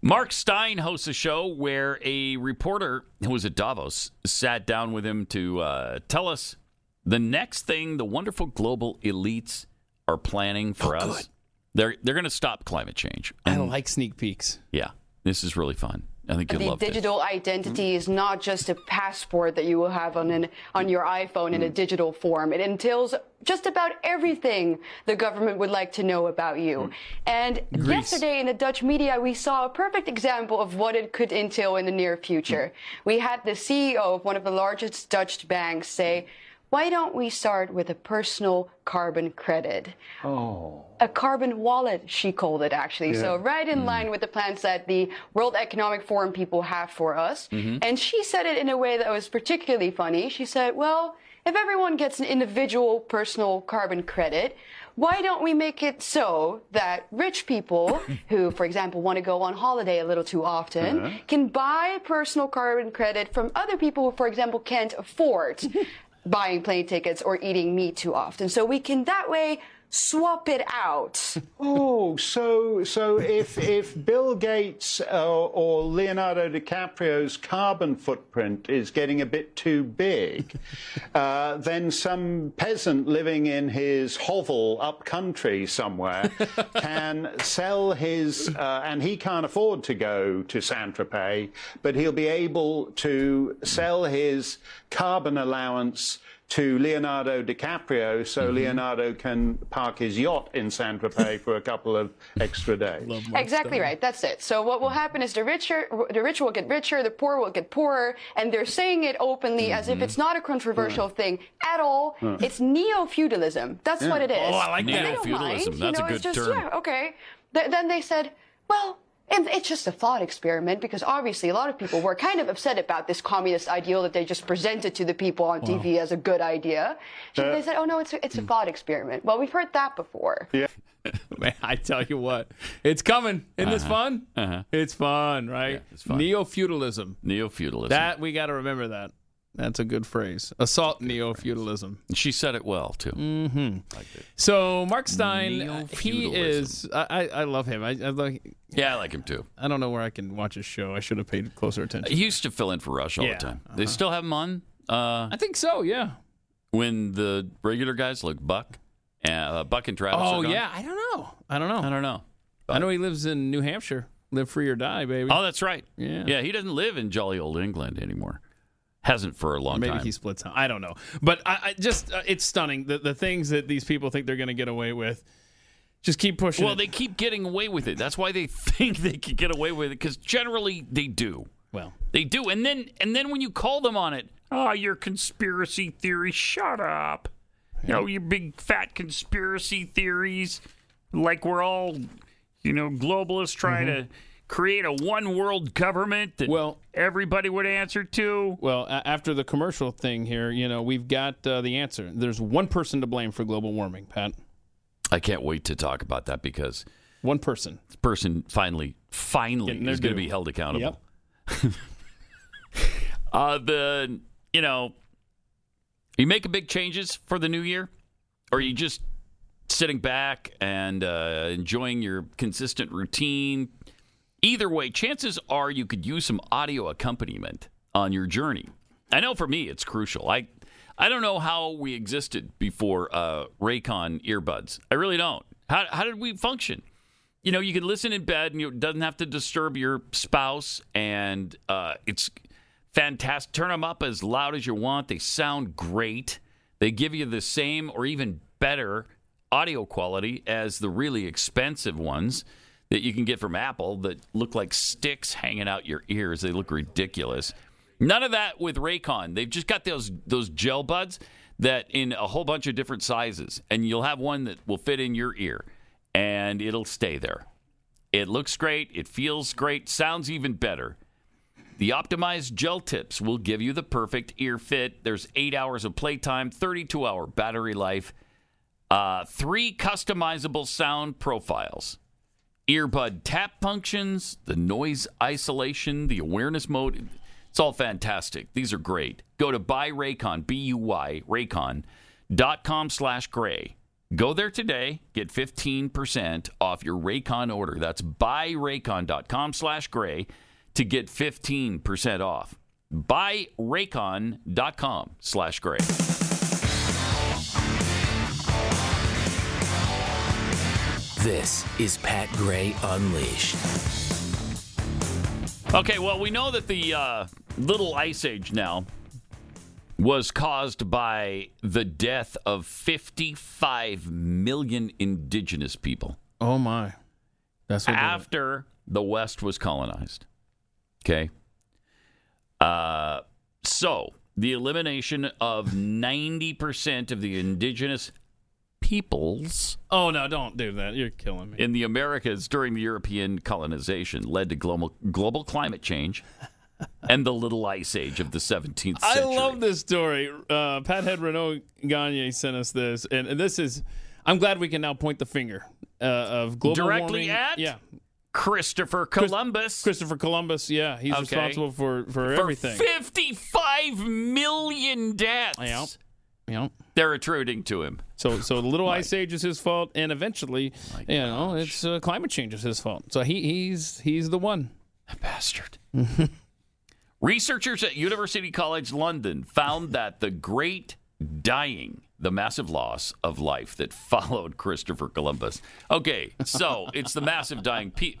Mark Steyn hosts a show where a reporter who was at Davos sat down with him to uh, tell us the next thing the wonderful global elites are planning for Oh, us. They're they're going to stop climate change. I like sneak peeks. yeah, this is really fun. I think you'll the digital identity mm-hmm. is not just a passport that you will have on an on your iPhone in a mm. digital form. It entails just about everything the government would like to know about you. Mm. And Greece. yesterday in the Dutch media, we saw a perfect example of what it could entail in the near future. Mm. We had the CEO of one of the largest Dutch banks say, "Why don't we start with a personal carbon credit?" Oh. a carbon wallet, she called it actually. So right in line with the plans that the World Economic Forum people have for us. Mhm. And she said it in a way that was particularly funny. She said, well, if everyone gets an individual personal carbon credit, why don't we make it so that rich people <laughs> who, for example, want to go on holiday a little too often Uh-huh. can buy personal carbon credit from other people who, for example, can't afford <laughs> buying plane tickets or eating meat too often. So we can that way swap it out. <laughs> Oh, so so if if Bill Gates uh, or Leonardo DiCaprio's carbon footprint is getting a bit too big, <laughs> uh, then some peasant living in his hovel up country somewhere <laughs> can sell his, uh, and he can't afford to go to Saint Tropez, but he'll be able to sell his carbon allowance to Leonardo DiCaprio so Leonardo can park his yacht in San Tropez for a couple of extra days. Exactly right. That's it. So what will happen is the richer, the rich will get richer, the poor will get poorer, and they're saying it openly as if Mhm. it's not a controversial thing at all. Huh. It's neo-feudalism. That's Yeah. what it is. Oh, I like that. they don't Neo-feudalism. mind. That's you a know, it's good just, term. Yeah, okay. Th- then they said, well. And it's just a thought experiment because obviously a lot of people were kind of upset about this communist ideal that they just presented to the people on TV as a good idea. So Uh, they said, "Oh no, it's a, it's a thought experiment." Well, we've heard that before. Yeah. <laughs> Man, I tell you what, it's coming. Isn't this Uh-huh. fun? Uh-huh. It's fun, right? it's fun. Neo feudalism. Neo feudalism. That we got to remember that. That's a good phrase. Assault neo feudalism. She said it well too. Mm-hmm. So Mark Steyn, he is. I, I love him. I, I like. Yeah, I like him too. I don't know where I can watch his show. I should have paid closer attention. He used to fill in for Rush all Yeah, the time. They still have him on. Uh, I think so. Yeah. when the regular guys like Buck, uh, Buck and Travis. Oh yeah. I don't know. I don't know. I don't know. I know he lives in New Hampshire. Live free or die, baby. Oh, that's right. Yeah. Yeah, he doesn't live in jolly old England anymore. Hasn't for a long Maybe time. he splits. I don't know, but I, I just uh, it's stunning the the things that these people think they're going to get away with. Just keep pushing. well, it. they keep getting away with it. That's why they <laughs> think they can get away with it because generally they do. Well, they do, and then and then when you call them on it, oh, your conspiracy theory. Shut up. You know your big fat conspiracy theories, like we're all, you know, globalists trying Mm-hmm. to create a one world government that well everybody would answer to. Well, after the commercial thing here, you know, we've got uh, the answer. There's one person to blame for global warming, Pat. I can't wait to talk about that because one person, this person finally, finally is going to be held accountable. <laughs> uh, the you know, you making big changes for the new year, or you just sitting back and uh, enjoying your consistent routine? Either way, chances are you could use some audio accompaniment on your journey. I know for me it's crucial. I I don't know how we existed before uh, Raycon earbuds. I really don't. How how did we function? You know, you can listen in bed and it doesn't have to disturb your spouse, and uh, it's fantastic. Turn them up as loud as you want. They sound great. They give you the same or even better audio quality as the really expensive ones that you can get from Apple that look like sticks hanging out your ears. They look ridiculous. None of that with Raycon. They've just got those those gel buds that in a whole bunch of different sizes, and you'll have one that will fit in your ear, and it'll stay there. It looks great. It feels great. Sounds even better. The optimized gel tips will give you the perfect ear fit. There's eight hours of playtime, 32 hour battery life, uh, three customizable sound profiles, earbud tap functions, the noise isolation, the awareness mode. It's all fantastic. These are great. Go to B-U-Y, raycon.com slash gray. Go there today. Get 15% off your Raycon order. That's buyraycon.com slash gray to get 15% off. Buyraycon.com slash gray. This is Pat Gray Unleashed. Okay, well, we know that the uh, little ice age now was caused by the death of 55 million indigenous people. Oh my. That's what did after the West was colonized. Okay. Uh, so the elimination of 90% of the indigenous peoples Oh no, don't do that. You're killing me. in the Americas during the European colonization led to global global climate change <laughs> and the little ice age of the 17th century. I love this story. Uh, Pat Head Renault Gagne sent us this, and, and this is. I'm glad we can now point the finger uh, of global Directly warming. at yeah, Christopher Columbus. Christopher Columbus. Yeah, he's Okay. responsible for for, for everything. 55 million deaths. Yep. Yep. They're attributing to him. So, so the little ice age is his fault, and eventually, you know, it's uh, climate change is his fault. So he he's he's the one. A Bastard. <laughs> Researchers at University College London found that the great dying, the massive loss of life that <laughs> followed Christopher Columbus. Okay, so it's the massive dying. Pe-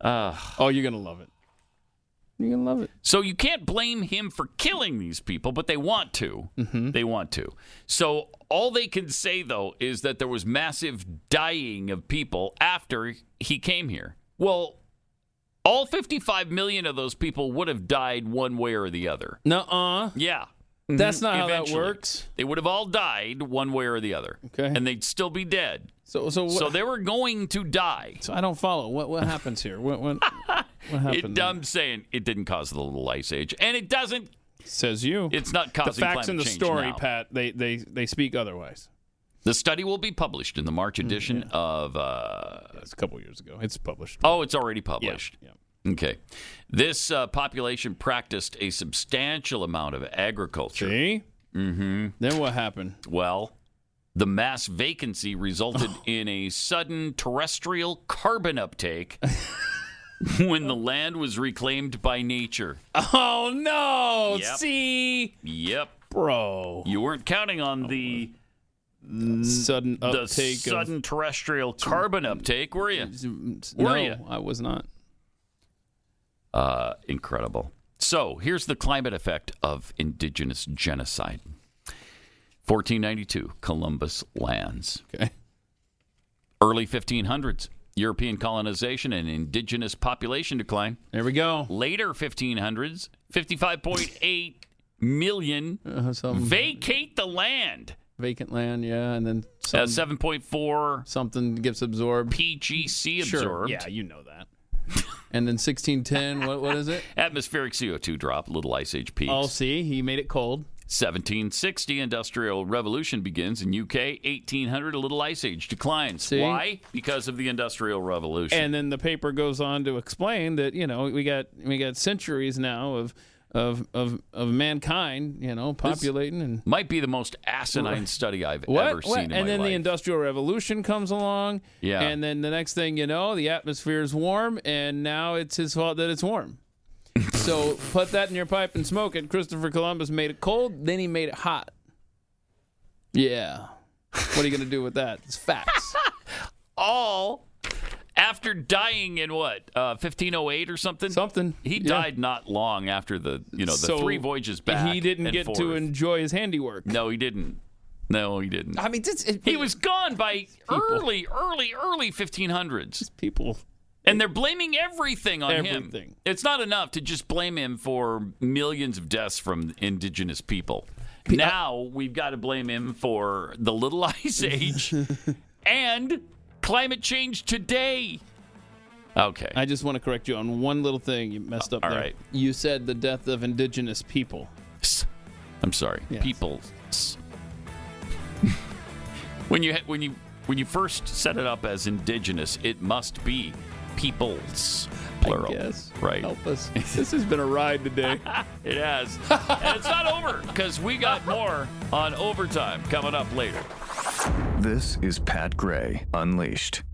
uh, oh, you're gonna love it. You're gonna love it. So you can't blame him for killing these people, but they want to. They want to. So all they can say though is that there was massive dying of people after he came here. Well, all 55 million of those people would have died one way or the other. Nuh-uh. Yeah. That's Mhm. not how that works. They would have all died one way or the other. Okay. And they'd still be dead. So so what, So they were going to die. so I don't follow. What what happens here? What what <laughs> what happened? It, I'm saying it didn't cause the little ice age, and it doesn't. Says you. It's not causing the facts in the story, now. Pat. They they they speak otherwise. The study will be published in the March edition of. Uh, It's a couple years ago. It's published. oh, it's already published. Yeah. Okay. This uh, population practiced a substantial amount of agriculture. See? Mm-hmm. Then what happened? Well, the mass vacancy resulted <laughs> in a sudden terrestrial carbon uptake <laughs> <laughs> when the land was reclaimed by nature. Oh no! Yep. See, Yep. bro. You weren't counting on the Sudden uptake, the uptake sudden terrestrial carbon uptake, were you? Were no, you? I was not. Uh, incredible. So here's the climate effect of indigenous genocide. 1492, Columbus lands. Okay. Early 1500s, European colonization and indigenous population decline. There we go. Later 1500s, 55.8 million Uh, vacate the land. vacant land, yeah, and then Uh, 7.4 something gets absorbed. PGC Sure. absorbed. Yeah, you know that. <laughs> and then 1610. What what is it? Atmospheric CO2 drop, little ice age peaks. Oh, see, he made it cold. 1760 industrial revolution begins in UK 1800 a little ice age declines See? why because of the industrial revolution And then the paper goes on to explain that you know we got we got centuries now of of of, of mankind, you know, populating and might be the most asinine <laughs> study I've what? ever What? seen in and then life the industrial revolution comes along. Yeah. And then the next thing you know, the atmosphere is warm, and now it's his fault that it's warm. So put that in your pipe and smoke it. Christopher Columbus made it cold, then he made it hot. Yeah. What are you gonna do with that? It's facts. <laughs> all after dying in what uh, 1508 or something. Something. He yeah. died not long after the you know the So three voyages back. He didn't and get forth. to enjoy his handiwork. No, he didn't. No, he didn't. I mean, this, it, he was gone by early, early, early 1500s. People. And they're blaming everything on him. It's not enough to just blame him for millions of deaths from indigenous people. Now we've got to blame him for the Little <laughs> Ice Age <laughs> and climate change today. Okay. I just want to correct you on one little thing you messed up All there. right. You said the death of indigenous people. I'm sorry. Yes. People. <laughs> when you when you when you first set it up as indigenous, it must be peoples plural. guess. Right. Help us. <laughs> this has been a ride today. <laughs> It has. and it's not over because we got more on overtime coming up later. This is Pat Gray Unleashed.